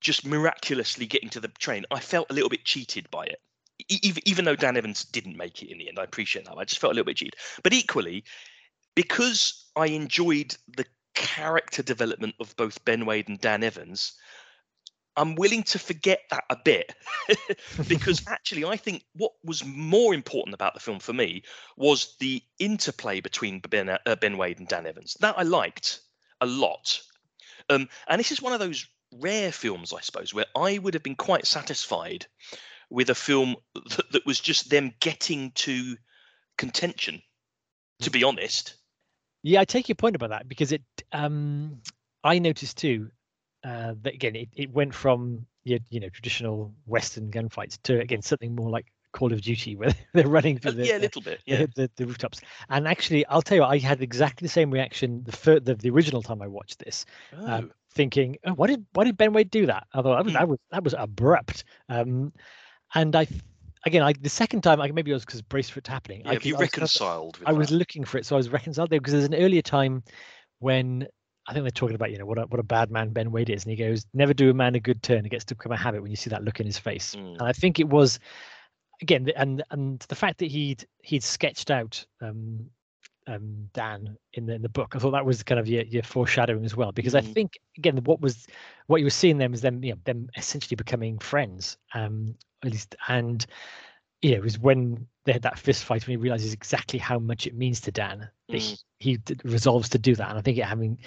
just miraculously getting to the train, I felt a little bit cheated by it. Even, even though Dan Evans didn't make it in the end, I appreciate that. I just felt a little bit cheated. But equally, because I enjoyed the character development of both Ben Wade and Dan Evans, I'm willing to forget that a bit because actually, I think what was more important about the film for me was the interplay between Ben, uh, ben Wade and Dan Evans. That I liked a lot. Um, and this is one of those rare films, I suppose, where I would have been quite satisfied with a film that, that was just them getting to contention, to be honest. Yeah, I take your point about that because it. Um, I noticed too uh, that again it, it went from you know traditional Western gunfights to again something more like Call of Duty where they're running through uh, the yeah a little bit yeah the, the, rooftops. And actually, I'll tell you, what, I had exactly the same reaction the fir- the, the original time I watched this, um, oh. um, thinking, oh, "Why did why did Ben Wade do that?" I thought that was, mm. that was that was abrupt. Um, and I again, I the second time, I maybe it was because braced for it happening. Yeah, I, you I reconciled? I was looking for it, so I was reconciled there because there's an earlier time when I think they're talking about you know what a, what a bad man Ben Wade is, and he goes, "Never do a man a good turn." It gets to become a habit when you see that look in his face, mm. and I think it was again, and and the fact that he'd he'd sketched out um, um, Dan in the in the book. I thought that was kind of your, your foreshadowing as well, because mm. I think again what was what you were seeing them is them you know them essentially becoming friends, um, at least, and yeah, it was when they had that fist fight when he realizes exactly how much it means to Dan that mm. he, he resolves to do that, and I think it having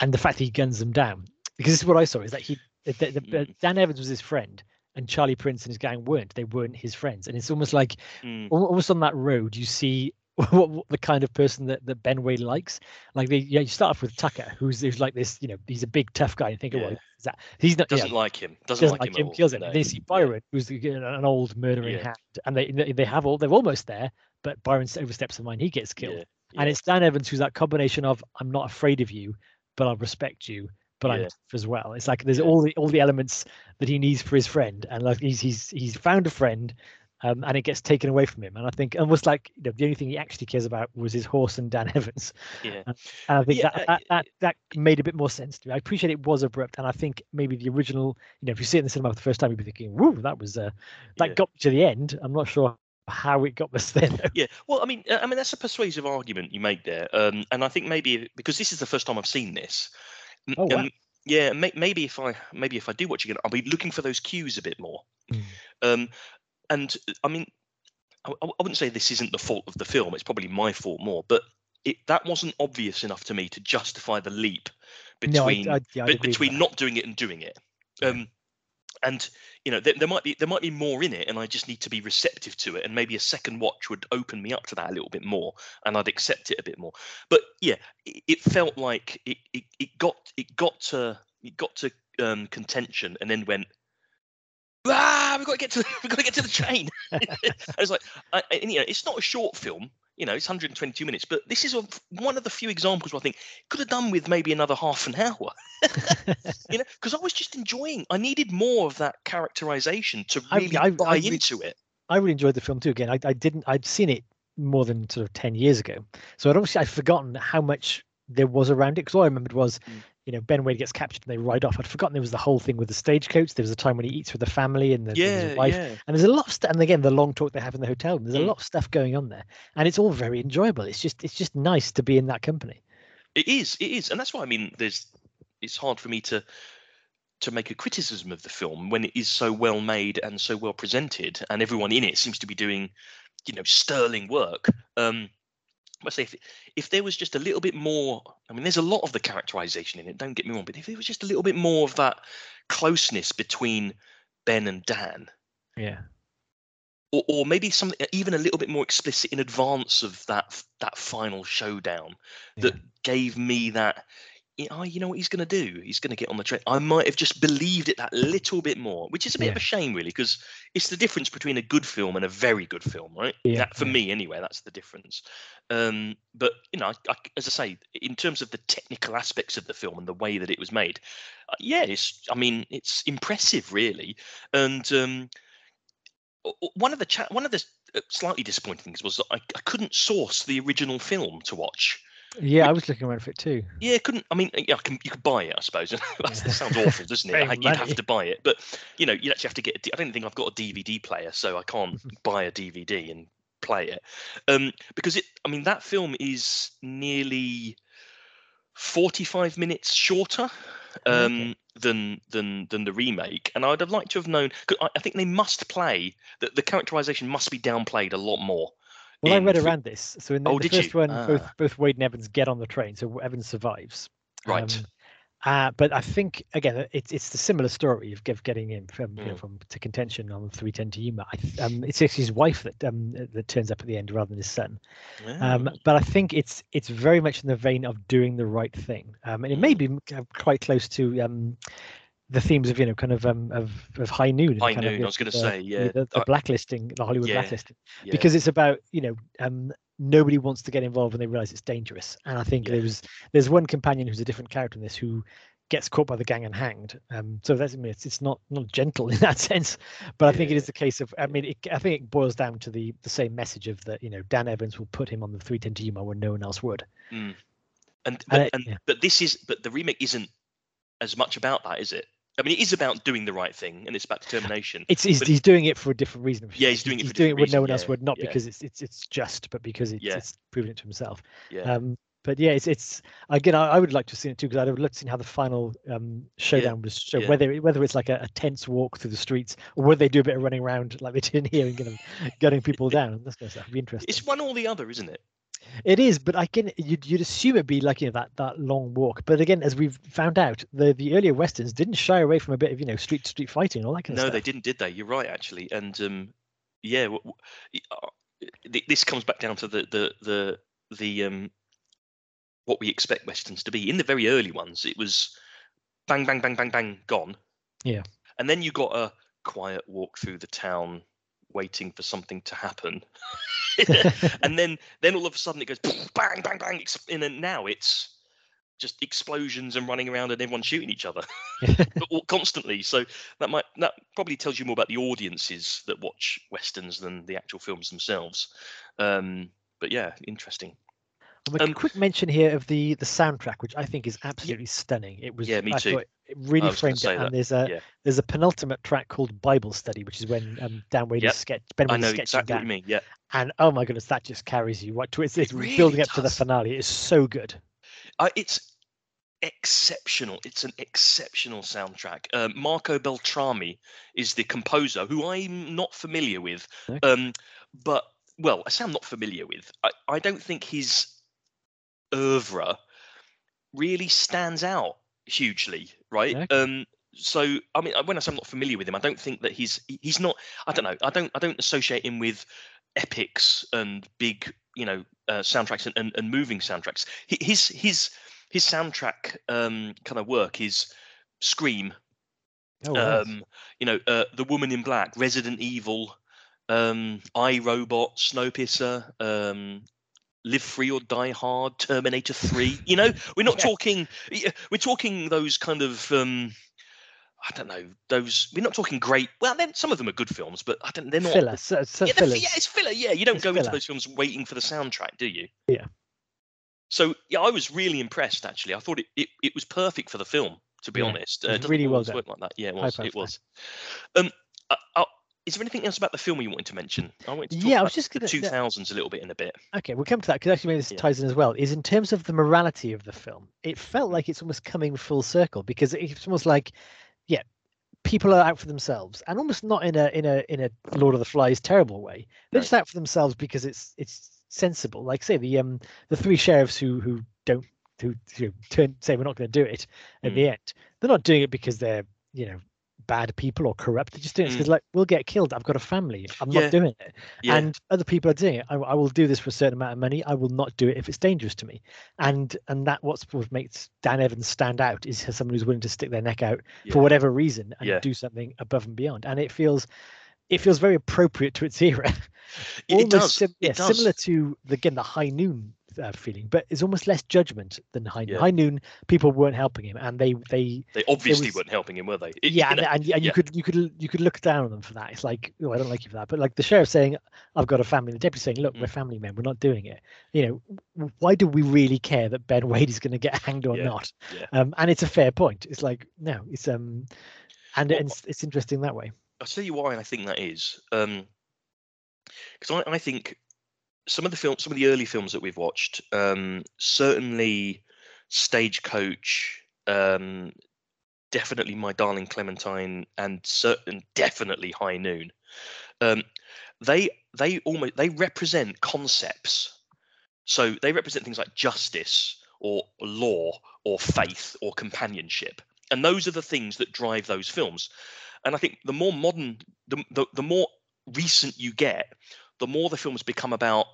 and the fact that he guns them down because this is what I saw is that he the, the, mm. Dan Evans was his friend and Charlie Prince and his gang weren't. They weren't his friends, and it's almost like mm. almost on that road you see what, what, the kind of person that, that Ben Wade likes. Like they, yeah, you start off with Tucker, who's who's like this, you know, he's a big tough guy. And think, yeah. oh, well, is that he's not doesn't yeah, like him, doesn't, doesn't like, him, him kills him. No. They see Byron, yeah. who's an old murdering yeah. hand, and they they have all they're almost there, but Byron oversteps the line, he gets killed. And it's Dan Evans who's that combination of I'm not afraid of you, but I'll respect you, but I'm as well. It's like there's all the all the elements that he needs for his friend, and like he's he's he's found a friend um, and it gets taken away from him. And I think almost like you know, the only thing he actually cares about was his horse and Dan Evans. Yeah. And, and I think yeah, that, that, that that made a bit more sense to me. I appreciate it was abrupt, and I think maybe the original, you know, if you see it in the cinema for the first time, you'd be thinking, "Whoa, that was uh, that yeah. got to the end." I'm not sure how it got us there. Yeah, well, I mean, uh, I mean that's a persuasive argument you make there, um, and I think maybe because this is the first time I've seen this. Oh wow. Um, yeah, may, maybe if I maybe if I do watch again, I'll be looking for those cues a bit more. Mm. Um, and I mean, I, I, wouldn't say this isn't the fault of the film. It's probably my fault more, but it that wasn't obvious enough to me to justify the leap between no, I, I, yeah, between not doing it and doing it. Um, and you know, there, there, might be there might be more in it, and I just need to be receptive to it. And maybe a second watch would open me up to that a little bit more, and I'd accept it a bit more. But yeah, it, it felt like it, it it got it got to it got to um, contention, and then went ah, we've got to get to the, we've got to get to the train. I was like, I, you know, it's not a short film. You know, it's 122 minutes, but this is a, one of the few examples where I think could have done with maybe another half an hour. you know, because I was just enjoying. I needed more of that characterization to really I, I, buy I, into it. I really enjoyed the film too. Again, I, I didn't. I'd seen it more than sort of 10 years ago, so I'd obviously I'd forgotten how much there was around it because all I remembered was mm you know, Ben Wade gets captured and they ride off. I'd forgotten there was the whole thing with the stagecoach. There was a time when he eats with the family and the, yeah, his wife. Yeah. And there's a lot of stuff. And again, the long talk they have in the hotel. There's mm. a lot of stuff going on there, and it's all very enjoyable. It's just it's just nice to be in that company. It is. It is, and that's why I mean, there's. It's hard for me to to make a criticism of the film when it is so well made and so well presented, and everyone in it seems to be doing, you know, sterling work. Um, I say if if there was just a little bit more, I mean, there's a lot of the characterization in it. Don't get me wrong, but if there was just a little bit more of that closeness between Ben and Dan, yeah, or, or maybe something uh, even a little bit more explicit in advance of that that final showdown that yeah. gave me that oh, you know what he's going to do? He's going to get on the train. I might have just believed it that little bit more, which is a bit Yeah. of a shame, really, because it's the difference between a good film and a very good film, right? Yeah, That, for me, anyway, that's the difference. Um, but you know, I, I, as I say, in terms of the technical aspects of the film and the way that it was made, uh, yeah, it's. I mean, it's impressive, really. And um, one of the cha- one of the uh, slightly disappointing things was that I, I couldn't source the original film to watch. Yeah, I was looking around for it too. Yeah, couldn't. I mean, yeah, I can, you could buy it, I suppose. That sounds awful, doesn't it? Like, You'd have to buy it, but you know, you'd actually have to get. I don't think I've got a DVD player, so I can't buy a DVD and play it. Um, because it. I mean, that film is nearly forty-five minutes shorter Oh, um, okay. than than than the remake, and I'd have liked to have known. 'cause I, I think they must play that the characterization must be downplayed a lot more. Well, I read around this. So in the, Oh, the did you? first one, both Ah. both Wade and Evans get on the train, so Evans survives. Right. Um, uh, but I think again, it's it's the similar story of getting him from you know, Mm. from to contention on 310 to Yuma. I, um, it's actually his wife that um that turns up at the end rather than his son. Um, Ah, but I think it's it's very much in the vein of doing the right thing, um, and it may be uh, quite close to um, the themes of you know kind of um, of of High Noon. High kind of, Noon, you I was gonna the- say, yeah, the, the blacklisting, the Hollywood Yeah, blacklisting, yeah. because it's about you know um, nobody wants to get involved when they realize it's dangerous. And I think Yeah. there's there's one companion who's a different character in this who gets caught by the gang and hanged. Um, so that's I mean, it's, it's not not gentle in that sense, but I think it is the case of I mean it, I think it boils down to the the same message of that you know Dan Evans will put him on the 310 to Yuma when no one else would. Mm. And but, and but this is but the remake isn't as much about that, is it? I mean, it is about doing the right thing, and it's about determination. It's he's, he's doing it for a different reason. Yeah, he's doing it he's doing it when no reason, one else yeah, would, not yeah. because it's it's it's just, but because it's, Yeah. it's proven it to himself. yeah, Um, but yeah, it's it's again. I, I would like to see it too because I'd have loved to see how the final um, showdown was shown. yeah. Whether it- whether it's like a, a tense walk through the streets or whether they do a bit of running around like they did in here and getting, gunning people down. That's going to be interesting. it's one or the other, isn't it? It is, but I can you'd, you'd assume it'd be like you know that that long walk. But again, as we've found out, the the earlier westerns didn't shy away from a bit of you know street to street fighting and all that kind of stuff. No, they didn't, did they? You're right, actually. And um, yeah, w- w- uh, this comes back down to the the the the um, what we expect westerns to be. In the very early ones, it was bang, bang, bang, bang, bang, gone. Yeah. And then you got a quiet walk through the town, waiting for something to happen. and then then all of a sudden it goes bang, bang, bang, and then now it's just explosions and running around and everyone shooting each other constantly. So that might that probably tells you more about the audiences that watch westerns than the actual films themselves. Um, but yeah, interesting. And a Um, quick mention here of the the soundtrack, which I think is absolutely stunning. It was Yeah, me I too. it really framed it. that, And there's a yeah. there's a penultimate track called Bible Study, which is when um, Dan Wade Yep. is sketch Ben I Wade know sketching exactly what you mean. Yeah, and oh my goodness, that just carries you right to it's, it's really building up to the finale. It's so good. uh, it's exceptional. It's an exceptional soundtrack. Um, Marco Beltrami is the composer, who I'm not familiar with. Okay. Um, but well, I say I'm not familiar with. I, I don't think his oeuvre really stands out hugely, right? Okay. Um, so I mean, when I say I'm not familiar with him, I don't think that he's he's not. I don't know. I don't I don't associate him with epics and big you know uh, soundtracks and, and, and moving soundtracks. His his his soundtrack um, kind of work is Scream, Oh, right. um, you know, uh, The Woman in Black, Resident Evil, um, I Robot, Snowpiercer, um, Live Free or Die Hard, Terminator Three. You know, we're not Yeah. talking. We're talking those kind of. Um, I don't know those. We're not talking great. Well, then some of them are good films, but I don't. They're not. filler. So, so Yeah, yeah, it's filler. Yeah, you don't It's go into those films waiting for the soundtrack, do you? Yeah. So yeah, I was really impressed. Actually, I thought it it, it was perfect for the film. To be Yeah, honest, it uh, was doesn't really well done. work like that. Yeah, it was. It was. Um, uh, uh, is there anything else about the film you wanted to mention? I wanted to talk Yeah, I was just the gonna- two that- a little bit in a bit. Okay, we'll come to that because actually maybe this Yeah. ties in as well. Is in terms of the morality of the film, it felt like it's almost coming full circle because it's almost like, yeah, people are out for themselves, and almost not in a in a in a Lord of the Flies terrible way. They're No. just out for themselves because it's it's sensible. Like say the um the three sheriffs who who don't who, who turn say we're not going to do it at Mm. the end. They're not doing it because they're you know bad people or corrupt. They're just doing it Mm. because like we'll get killed. I've got a family. I'm Yeah. not doing it. Yeah. And other people are doing it. I, I will do this for a certain amount of money. I will not do it if it's dangerous to me. And and that what's what makes Dan Evans stand out is someone who's willing to stick their neck out Yeah. for whatever reason and do something above and beyond. And it feels it feels very appropriate to its era. It- does. sim- It yeah, does. similar to the, again the high noon uh, feeling, but it's almost less judgment than high noon. Yeah. High noon people weren't helping him, and they they They obviously was- weren't helping him, were they? It- yeah, you know, and, and, and you could you could you could look down on them for that. It's like, oh, I don't like you for that. But like the sheriff saying, I've got a family. The deputy saying, look, we're Mm. family men. We're not doing it. You know, why do we really care that Ben Wade is going to get hanged or Yeah, not? yeah. Um, and it's a fair point. It's like no, it's um, and Well, it's it's interesting that way. I'll tell you why I think that is. Um, because I, I think some of the films, some of the early films that we've watched, um, certainly Stagecoach, um, definitely My Darling Clementine, and certain definitely High Noon. Um, they they almost they represent concepts. So they represent things like justice or law or faith or companionship, and those are the things that drive those films. And I think the more modern, the the, the more recent you get, the more the films become about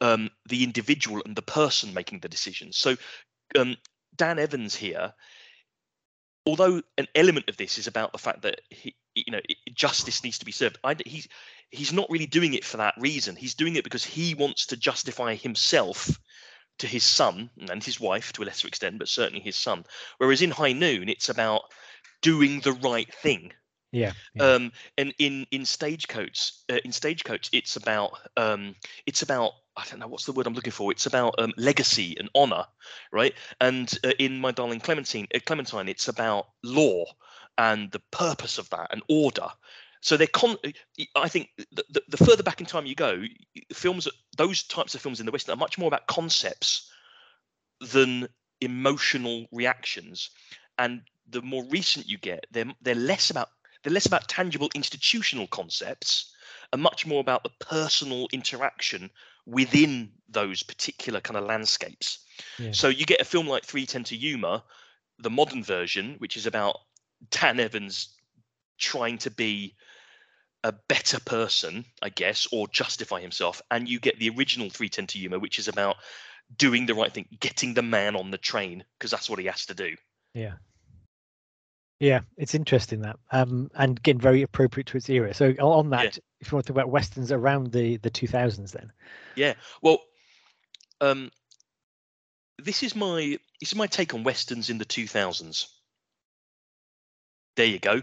um, the individual and the person making the decisions. So um, Dan Evans here, although an element of this is about the fact that he, you know justice needs to be served, I, he's he's not really doing it for that reason. He's doing it because he wants to justify himself to his son and his wife to a lesser extent, but certainly his son. Whereas in High Noon, it's about doing the right thing Yeah. yeah. um and in in stagecoach uh, in stagecoach it's about um it's about i don't know what's the word i'm looking for? It's about um, legacy and honor right? And uh, in my darling clementine uh, clementine it's about law and the purpose of that and order. So they're con i think the, the, the further back in time you go films those types of films in the west are much more about concepts than emotional reactions. And the more recent you get they're they're less about they're less about tangible institutional concepts and much more about the personal interaction within those particular kind of landscapes. Yeah. So you get a film like 310 to Yuma, the modern version, which is about Dan Evans trying to be a better person, I guess, or justify himself. And you get the original 310 to Yuma, which is about doing the right thing, getting the man on the train, because that's what he has to do. Yeah. Yeah, it's interesting that, um, and again, very appropriate to its era. So on that, if you want to talk about westerns around the the two thousands, then Yeah. Well, um, this is my this is my take on westerns in the 2000s. There you go.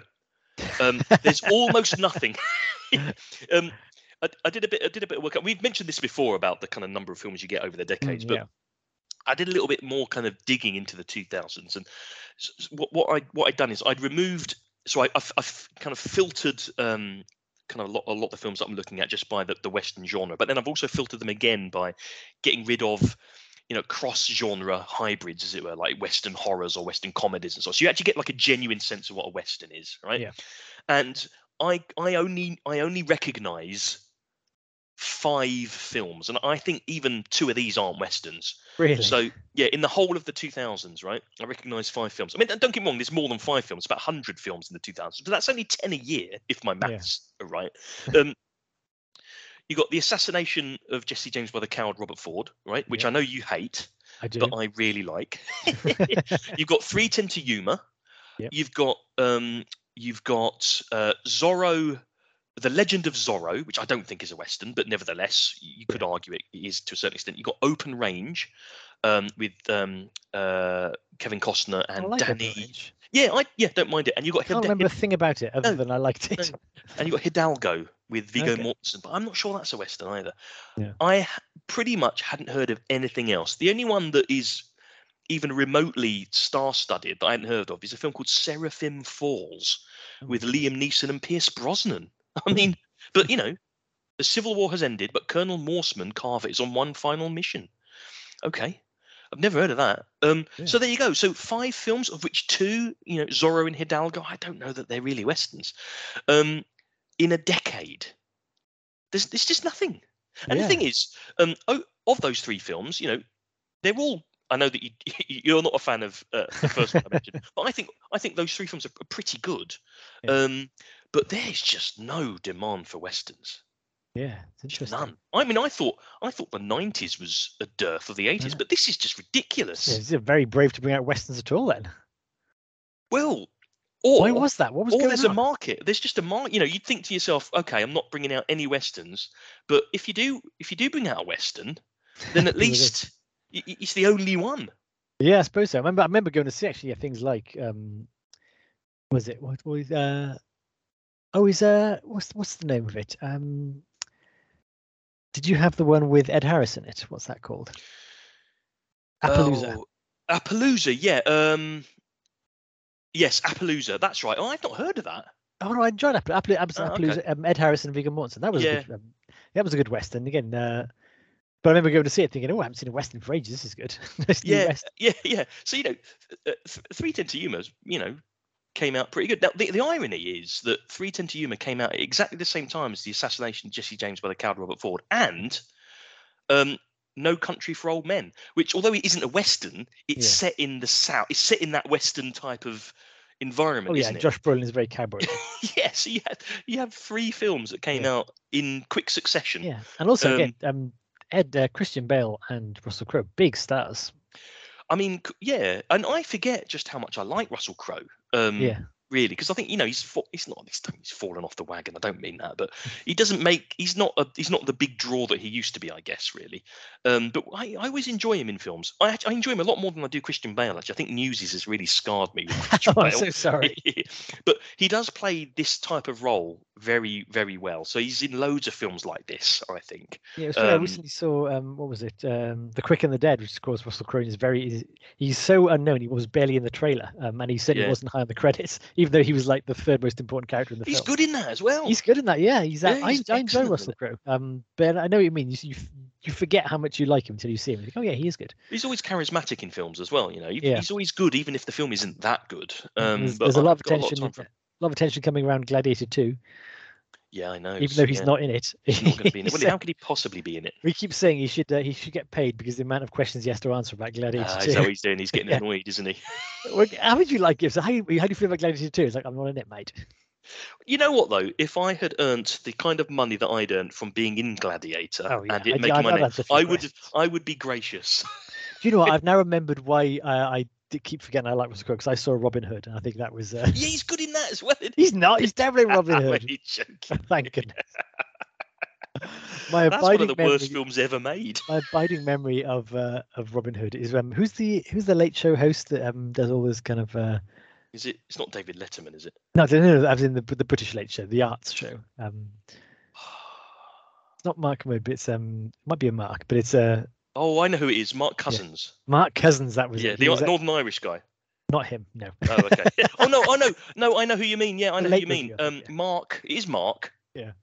Um, there's almost nothing. um, I, I did a bit. I did a bit of work. We've mentioned this before about the kind of number of films you get over the decades, Mm, but yeah, I did a little bit more kind of digging into the 2000s, and what, what I what I'd done is I'd removed. So I, I've, I've kind of filtered um, kind of a lot, a lot of the films that I'm looking at just by the, the Western genre, but then I've also filtered them again by getting rid of you know cross genre hybrids, as it were, like Western horrors or Western comedies and so. on. So you actually get like a genuine sense of what a Western is, right? Yeah. And I I only I only recognise five films, and I think even two of these aren't westerns. really. So yeah, in the whole of the 2000s, right? I recognise five films. I mean, don't get me wrong. There's more than five films. About 100 films in the 2000s, but that's only 10 a year, if my Yeah. maths are right. Um, you got the assassination of Jesse James by the coward Robert Ford, right? Which Yeah. I know you hate, I do. but I really like. you've got 310 to Yuma. Yep. You've got um, you've got uh, Zorro, the Legend of Zorro, which I don't think is a western, but nevertheless, you could argue it is to a certain extent. You've got Open Range um, with um, uh, Kevin Costner and like Danny. Yeah, I yeah don't mind it. And you got I can't Hide- remember a thing about it other No, than I liked it. no. and you got Hidalgo with Viggo Okay. Mortensen, but I'm not sure that's a western either. Yeah. I pretty much hadn't heard of anything else. The only one that is even remotely star-studded that I hadn't heard of is a film called Seraphim Falls with Oh, Liam Neeson and Pierce Brosnan. I mean, but you know, the Civil War has ended, but Colonel Morsman Carver is on one final mission. Okay. I've never heard of that. Um, Yeah. So there you go. So five films, of which two, you know, Zorro and Hidalgo. I don't know that they're really westerns. Um, in a decade, there's there's just nothing. And Yeah. the thing is, um, oh, of those three films, you know, they're all I know that you you're not a fan of uh, the first one I mentioned, but I think I think those three films are pretty good. Yeah. Um, but there's just no demand for westerns. Yeah, it's interesting. None. I mean, I thought I thought the '90s was a dearth of the '80s, Yeah. but this is just ridiculous. Yeah, it's very brave to bring out westerns at all. Then Well, or why was that? What was or going there's on? a market. There's just a market. You know, you'd think to yourself, okay, I'm not bringing out any westerns, but if you do, if you do bring out a western, then at There was a- least it's the only one. Yeah, I suppose so. I remember. I remember going to see actually yeah, things like um, was it what was uh, oh is uh what's what's the name of it? Um, did you have the one with Ed Harris in it? What's that called? Appaloosa. Oh, Appaloosa, yeah. Um, yes, Appaloosa. That's right. Oh, I've not heard of that. Oh, no, I enjoyed Apple, Apple, Oh, okay. Appaloosa. Um, Ed Harris and Viggo Mortensen. That was Yeah. a good, um, that was a good western again. Uh, but I remember going to see it thinking, oh, I haven't seen a western for ages. This is good. Nice Yeah, yeah, yeah. So you know, uh, th- Three to Yuma, you know, came out pretty good. Now the, the irony is that Three Ten to Yuma came out at exactly the same time as the assassination of Jesse James by the coward Robert Ford, and um, No Country for Old Men, which although it isn't a western, it's Yeah. set in the south. It's set in that western type of environment, Oh yeah, isn't it? Josh Brolin is very cowboy. yeah. So you had you have three films that came Yeah. out in quick succession. yeah, and also again, um, Ed, uh, Christian Bale, and Russell Crowe, big stars. I mean, yeah, and I forget just how much I like Russell Crowe. Um, Yeah, really, because I think you know he's fa- he's not he's, he's fallen off the wagon. I don't mean that, but he doesn't make he's not a he's not the big draw that he used to be. I guess really, um, but I, I always enjoy him in films. I I enjoy him a lot more than I do Christian Bale. Actually, I think Newsies has really scarred me with Christian oh, I'm so sorry. but he does play this type of role very very well. So he's in loads of films like this. I think. Yeah, funny, I Um, recently saw um, what was it? Um, the Quick and the Dead, which of course Russell Crowe is very. He's, he's so unknown. He was barely in the trailer, um, and he certainly Yeah. wasn't high on the credits, even though he was like the third most important character in the He's film. He's good in that as well. He's good in that. Yeah, he's. Yeah, I, he's I enjoy Russell. Crowe. Um, but I know what you mean. You, you you forget how much you like him until you see him. Think, oh yeah, he is good. He's always charismatic in films as well. You know, He- Yeah. he's always good, even if the film isn't that good. Um, there's, there's a lot of attention. a for him. lot of attention coming around Gladiator 2, Yeah, I know. even though he's yeah, not in it. he's not going to be in it. Well, how could he possibly be in it? we keep saying he should uh, he should get paid because the amount of questions he has to answer about Gladiator 2. is that what he's doing? He's getting Yeah. annoyed, isn't he? Well, how would you like it? So how, how do you feel about Gladiator 2? It's like I'm not in it, mate. You know what though? If I had earned the kind of money that I'd earned from being in Gladiator Oh, yeah. and it I- making I've- my name, had a few I would questions. I would be gracious. Do you know what? I've now remembered why uh, I keep forgetting I like Russell Crowe because I saw Robin Hood and I think that was. Uh, yeah, he's good as well. he's not. He's definitely Robin? Hood. Thank goodness. My That's one abiding of the memory. worst films ever made. My abiding memory of uh, of Robin Hood is um who's the who's the late show host that um does all this kind of uh Is it? It's not David Letterman, is it? no no no, no I was in the the British late show the arts show um it's not Mark Kermode but it's um it might be a Mark but it's uh Oh, I know who it is. Mark Cousins. Mark Cousins that was Yeah, it. He the was, Northern Irish guy. Not him no Oh, okay. oh no, I know. No, I know who you mean. Yeah, I know who you mean. Um, yeah. Mark. It is Mark. Yeah.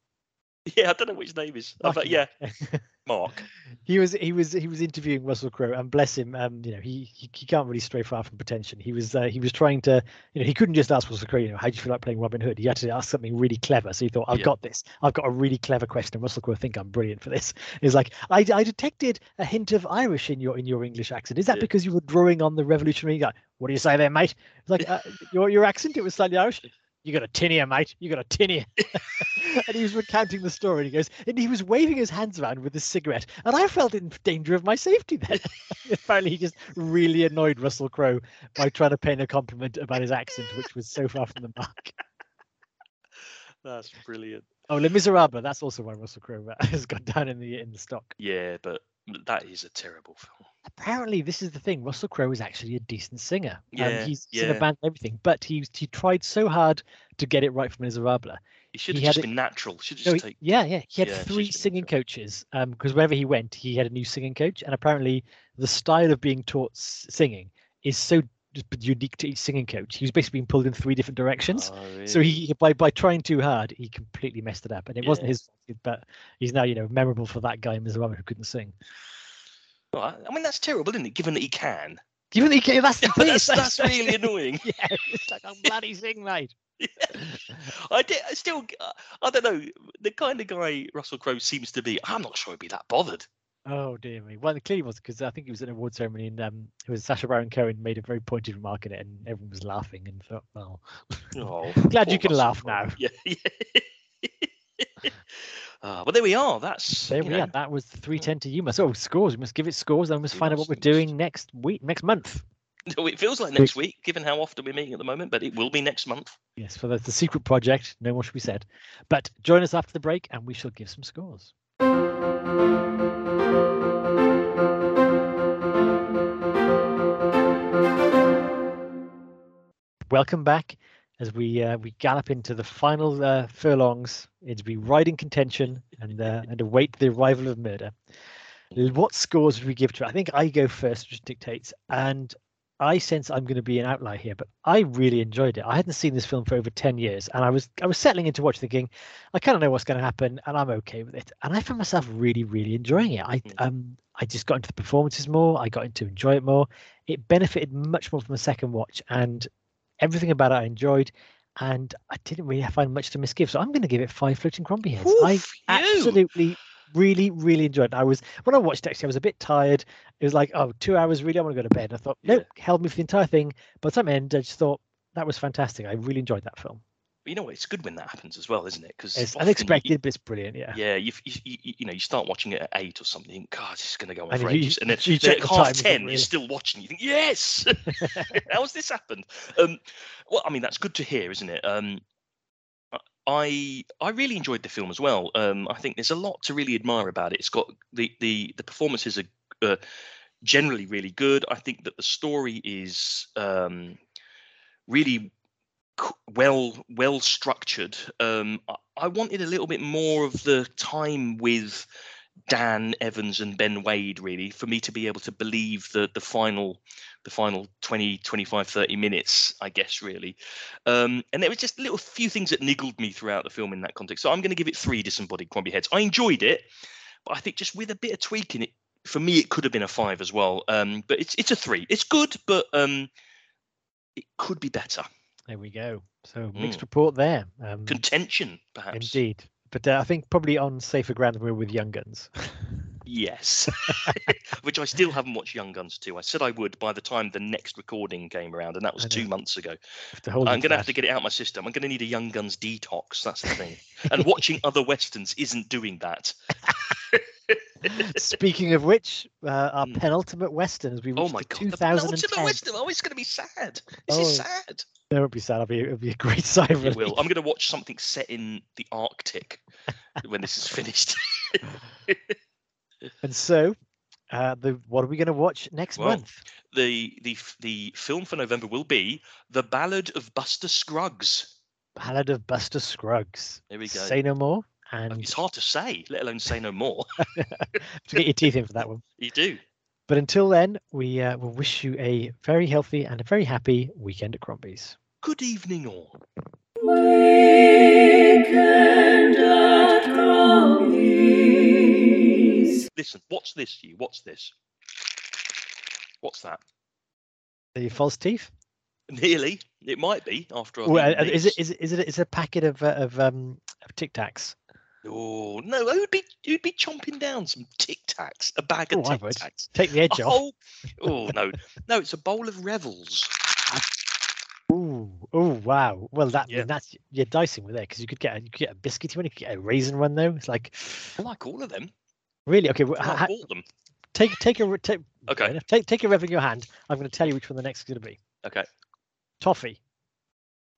Yeah, I don't know which name is. But Marky yeah, Mark. He was he was he was interviewing Russell Crowe, and bless him, um, you know, he, he he can't really stray far from pretension. He was uh, he was trying to, you know, he couldn't just ask Russell Crowe, you know, how do you feel like playing Robin Hood? He had to ask something really clever. So he thought, I've Yeah. got this. I've got a really clever question. Russell Crowe think I'm brilliant for this. He's like, I, I detected a hint of Irish in your in your English accent. Is that Yeah. because you were drawing on the revolutionary guy? What do you say there, mate? It's like uh, your your accent, it was slightly Irish. You got a tin here, mate. You got a tin here. and he was recounting the story. And he goes, and he was waving his hands around with his cigarette. And I felt in danger of my safety then. Apparently, he just really annoyed Russell Crowe by trying to paint a compliment about his accent, which was so far from the mark. That's brilliant. Oh, Les Miserables. That's also why Russell Crowe uh, has got down in the in the stock. Yeah, but that is a terrible film. Apparently, this is the thing. Russell Crowe is actually a decent singer. Yeah, um, he's, he's in a band and everything, but he he tried so hard to get it right from Miserable. He should have just been natural. Should have No, just take. yeah, yeah. He had Yeah, three singing coaches because wherever he went, he had a new singing coach, and apparently the style of being taught s- singing is so unique to each singing coach. He was basically being pulled in three different directions. Oh, So he by by trying too hard, he completely messed it up, and it wasn't his fault. But he's now you know memorable for that guy Miserable who couldn't sing. Well, I mean, that's terrible, isn't it? Given that he can. Given that he that's the thing. that's, it's- that's really annoying. Yeah, it's like I'm bloody sing, mate. I did. I still. uh, I don't know. The kind of guy Russell Crowe seems to be. I'm not sure he'd be that bothered. Oh dear me. Well, it clearly was because I think it was at an award ceremony, and um, it was Sacha Baron Cohen made a very pointed remark in it, and everyone was laughing and thought, "Well, Oh, glad you can Russell laugh Crowe. now." Yeah. yeah. Ah, well, there we are. That's There we know, are. That was three ten to you. So scores. We must give it scores, we must We find out what we're doing next week, next month. it feels like next week, given how often we're meeting at the moment, but it will be next month. Yes, for the, the secret project. No more should be said. But join us after the break, and we shall give some scores. Welcome back as we uh, we gallop into the final uh, furlongs into be riding contention and uh, and await the arrival of murder. What scores would we give to it? I think I go first, which dictates, and I sense I'm going to be an outlier here, but I really enjoyed it. I hadn't seen this film for over ten years, and I was I was settling into watch thinking, I kind of know what's going to happen, and I'm okay with it. And I found myself really, really enjoying it. I Mm. um I just got into the performances more. I got into enjoy it more. It benefited much more from a second watch, and everything about it I enjoyed. And I didn't really find much to misgive, so I'm going to give it five floating Crombie heads. I Oof, you. absolutely, really, really enjoyed it. I was when I watched it, actually, I was a bit tired. It was like, oh, two hours, really, I want to go to bed. I thought, Yeah. nope, held me for the entire thing. By the time it ended, I just thought that was fantastic. I really enjoyed that film. You know, what, it's good when that happens as well, isn't it? Because It's unexpected, but it's brilliant. Yeah. Yeah, you, you, you, you know, you start watching it at eight or something. You think, God, this is going to go on And for you- ages, and then, you then at the half ten, really? you're still watching. You think, yes, how's this happened? Um, well, I mean, that's good to hear, isn't it? Um, I I really enjoyed the film as well. Um, I think there's a lot to really admire about it. It's got the the the performances are uh, generally really good. I think that the story is um, really well well structured. Um, I, wanted a little bit more of the time with Dan Evans and Ben Wade really for me to be able to believe the the final the final 20 25 30 minutes I guess really. Um, and there was just little few things that niggled me throughout the film in that context. So I'm going to give it three disembodied Crombie heads. I enjoyed it but I think just with a bit of tweaking it for me it could have been a five as well. Um, but it's it's a three. It's good but um, it could be better There we go. So mixed Mm. report there. Um, contention perhaps indeed. But uh, I think probably on safer ground than we're with Young Guns. Yes, which I still haven't watched Young Guns 2. I said I would by the time the next recording came around, and that was two months ago. Have to hold I'm going to have to get it out of my system. I'm going to need a Young Guns detox. That's the thing. and watching other westerns isn't doing that. Speaking of which, uh, our Mm. penultimate Western as we reach Oh my the god, the penultimate western. Oh, it's going to be sad. This Oh. is sad. No, It won't be sad. It'll be, it'll be a great sigh of It will. I'm going to watch something set in the Arctic when this is finished. And so, uh, the what are we going to watch next Well, month? the the the film for November will be The Ballad of Buster Scruggs. Ballad of Buster Scruggs. There we go. Say no more. And It's hard to say, let alone say no more. to get your teeth in for that one. you do. But until then, we uh, will wish you a very healthy and a very happy weekend at Crombie's. Good evening, all. Weekend at Crombie's. Listen, what's this, you? What's this? What's that? The false teeth? Nearly. It might be after. I've Well, uh, is it is it is it is it a packet of uh, of um of Tic Tacs? Oh no! Who'd be you'd be chomping down some Tic Tacs? A bag of Oh, Tic Tacs. Take the edge A off. whole. Oh no! No, it's a bowl of Revels. Ooh, oh wow. Well, that Yeah. that's you're dicing with it because you could get a, you could get a biscuity one, you could get a raisin one though. It's like I like all of them. really okay. well, I ha- bought them. take take a take Okay. take take a rev in your hand. I'm going to tell you which one the next is going to be. Okay. Toffee.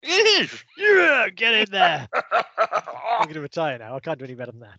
It is. Yeah, get in there. I'm going to retire now. I can't do any better than that.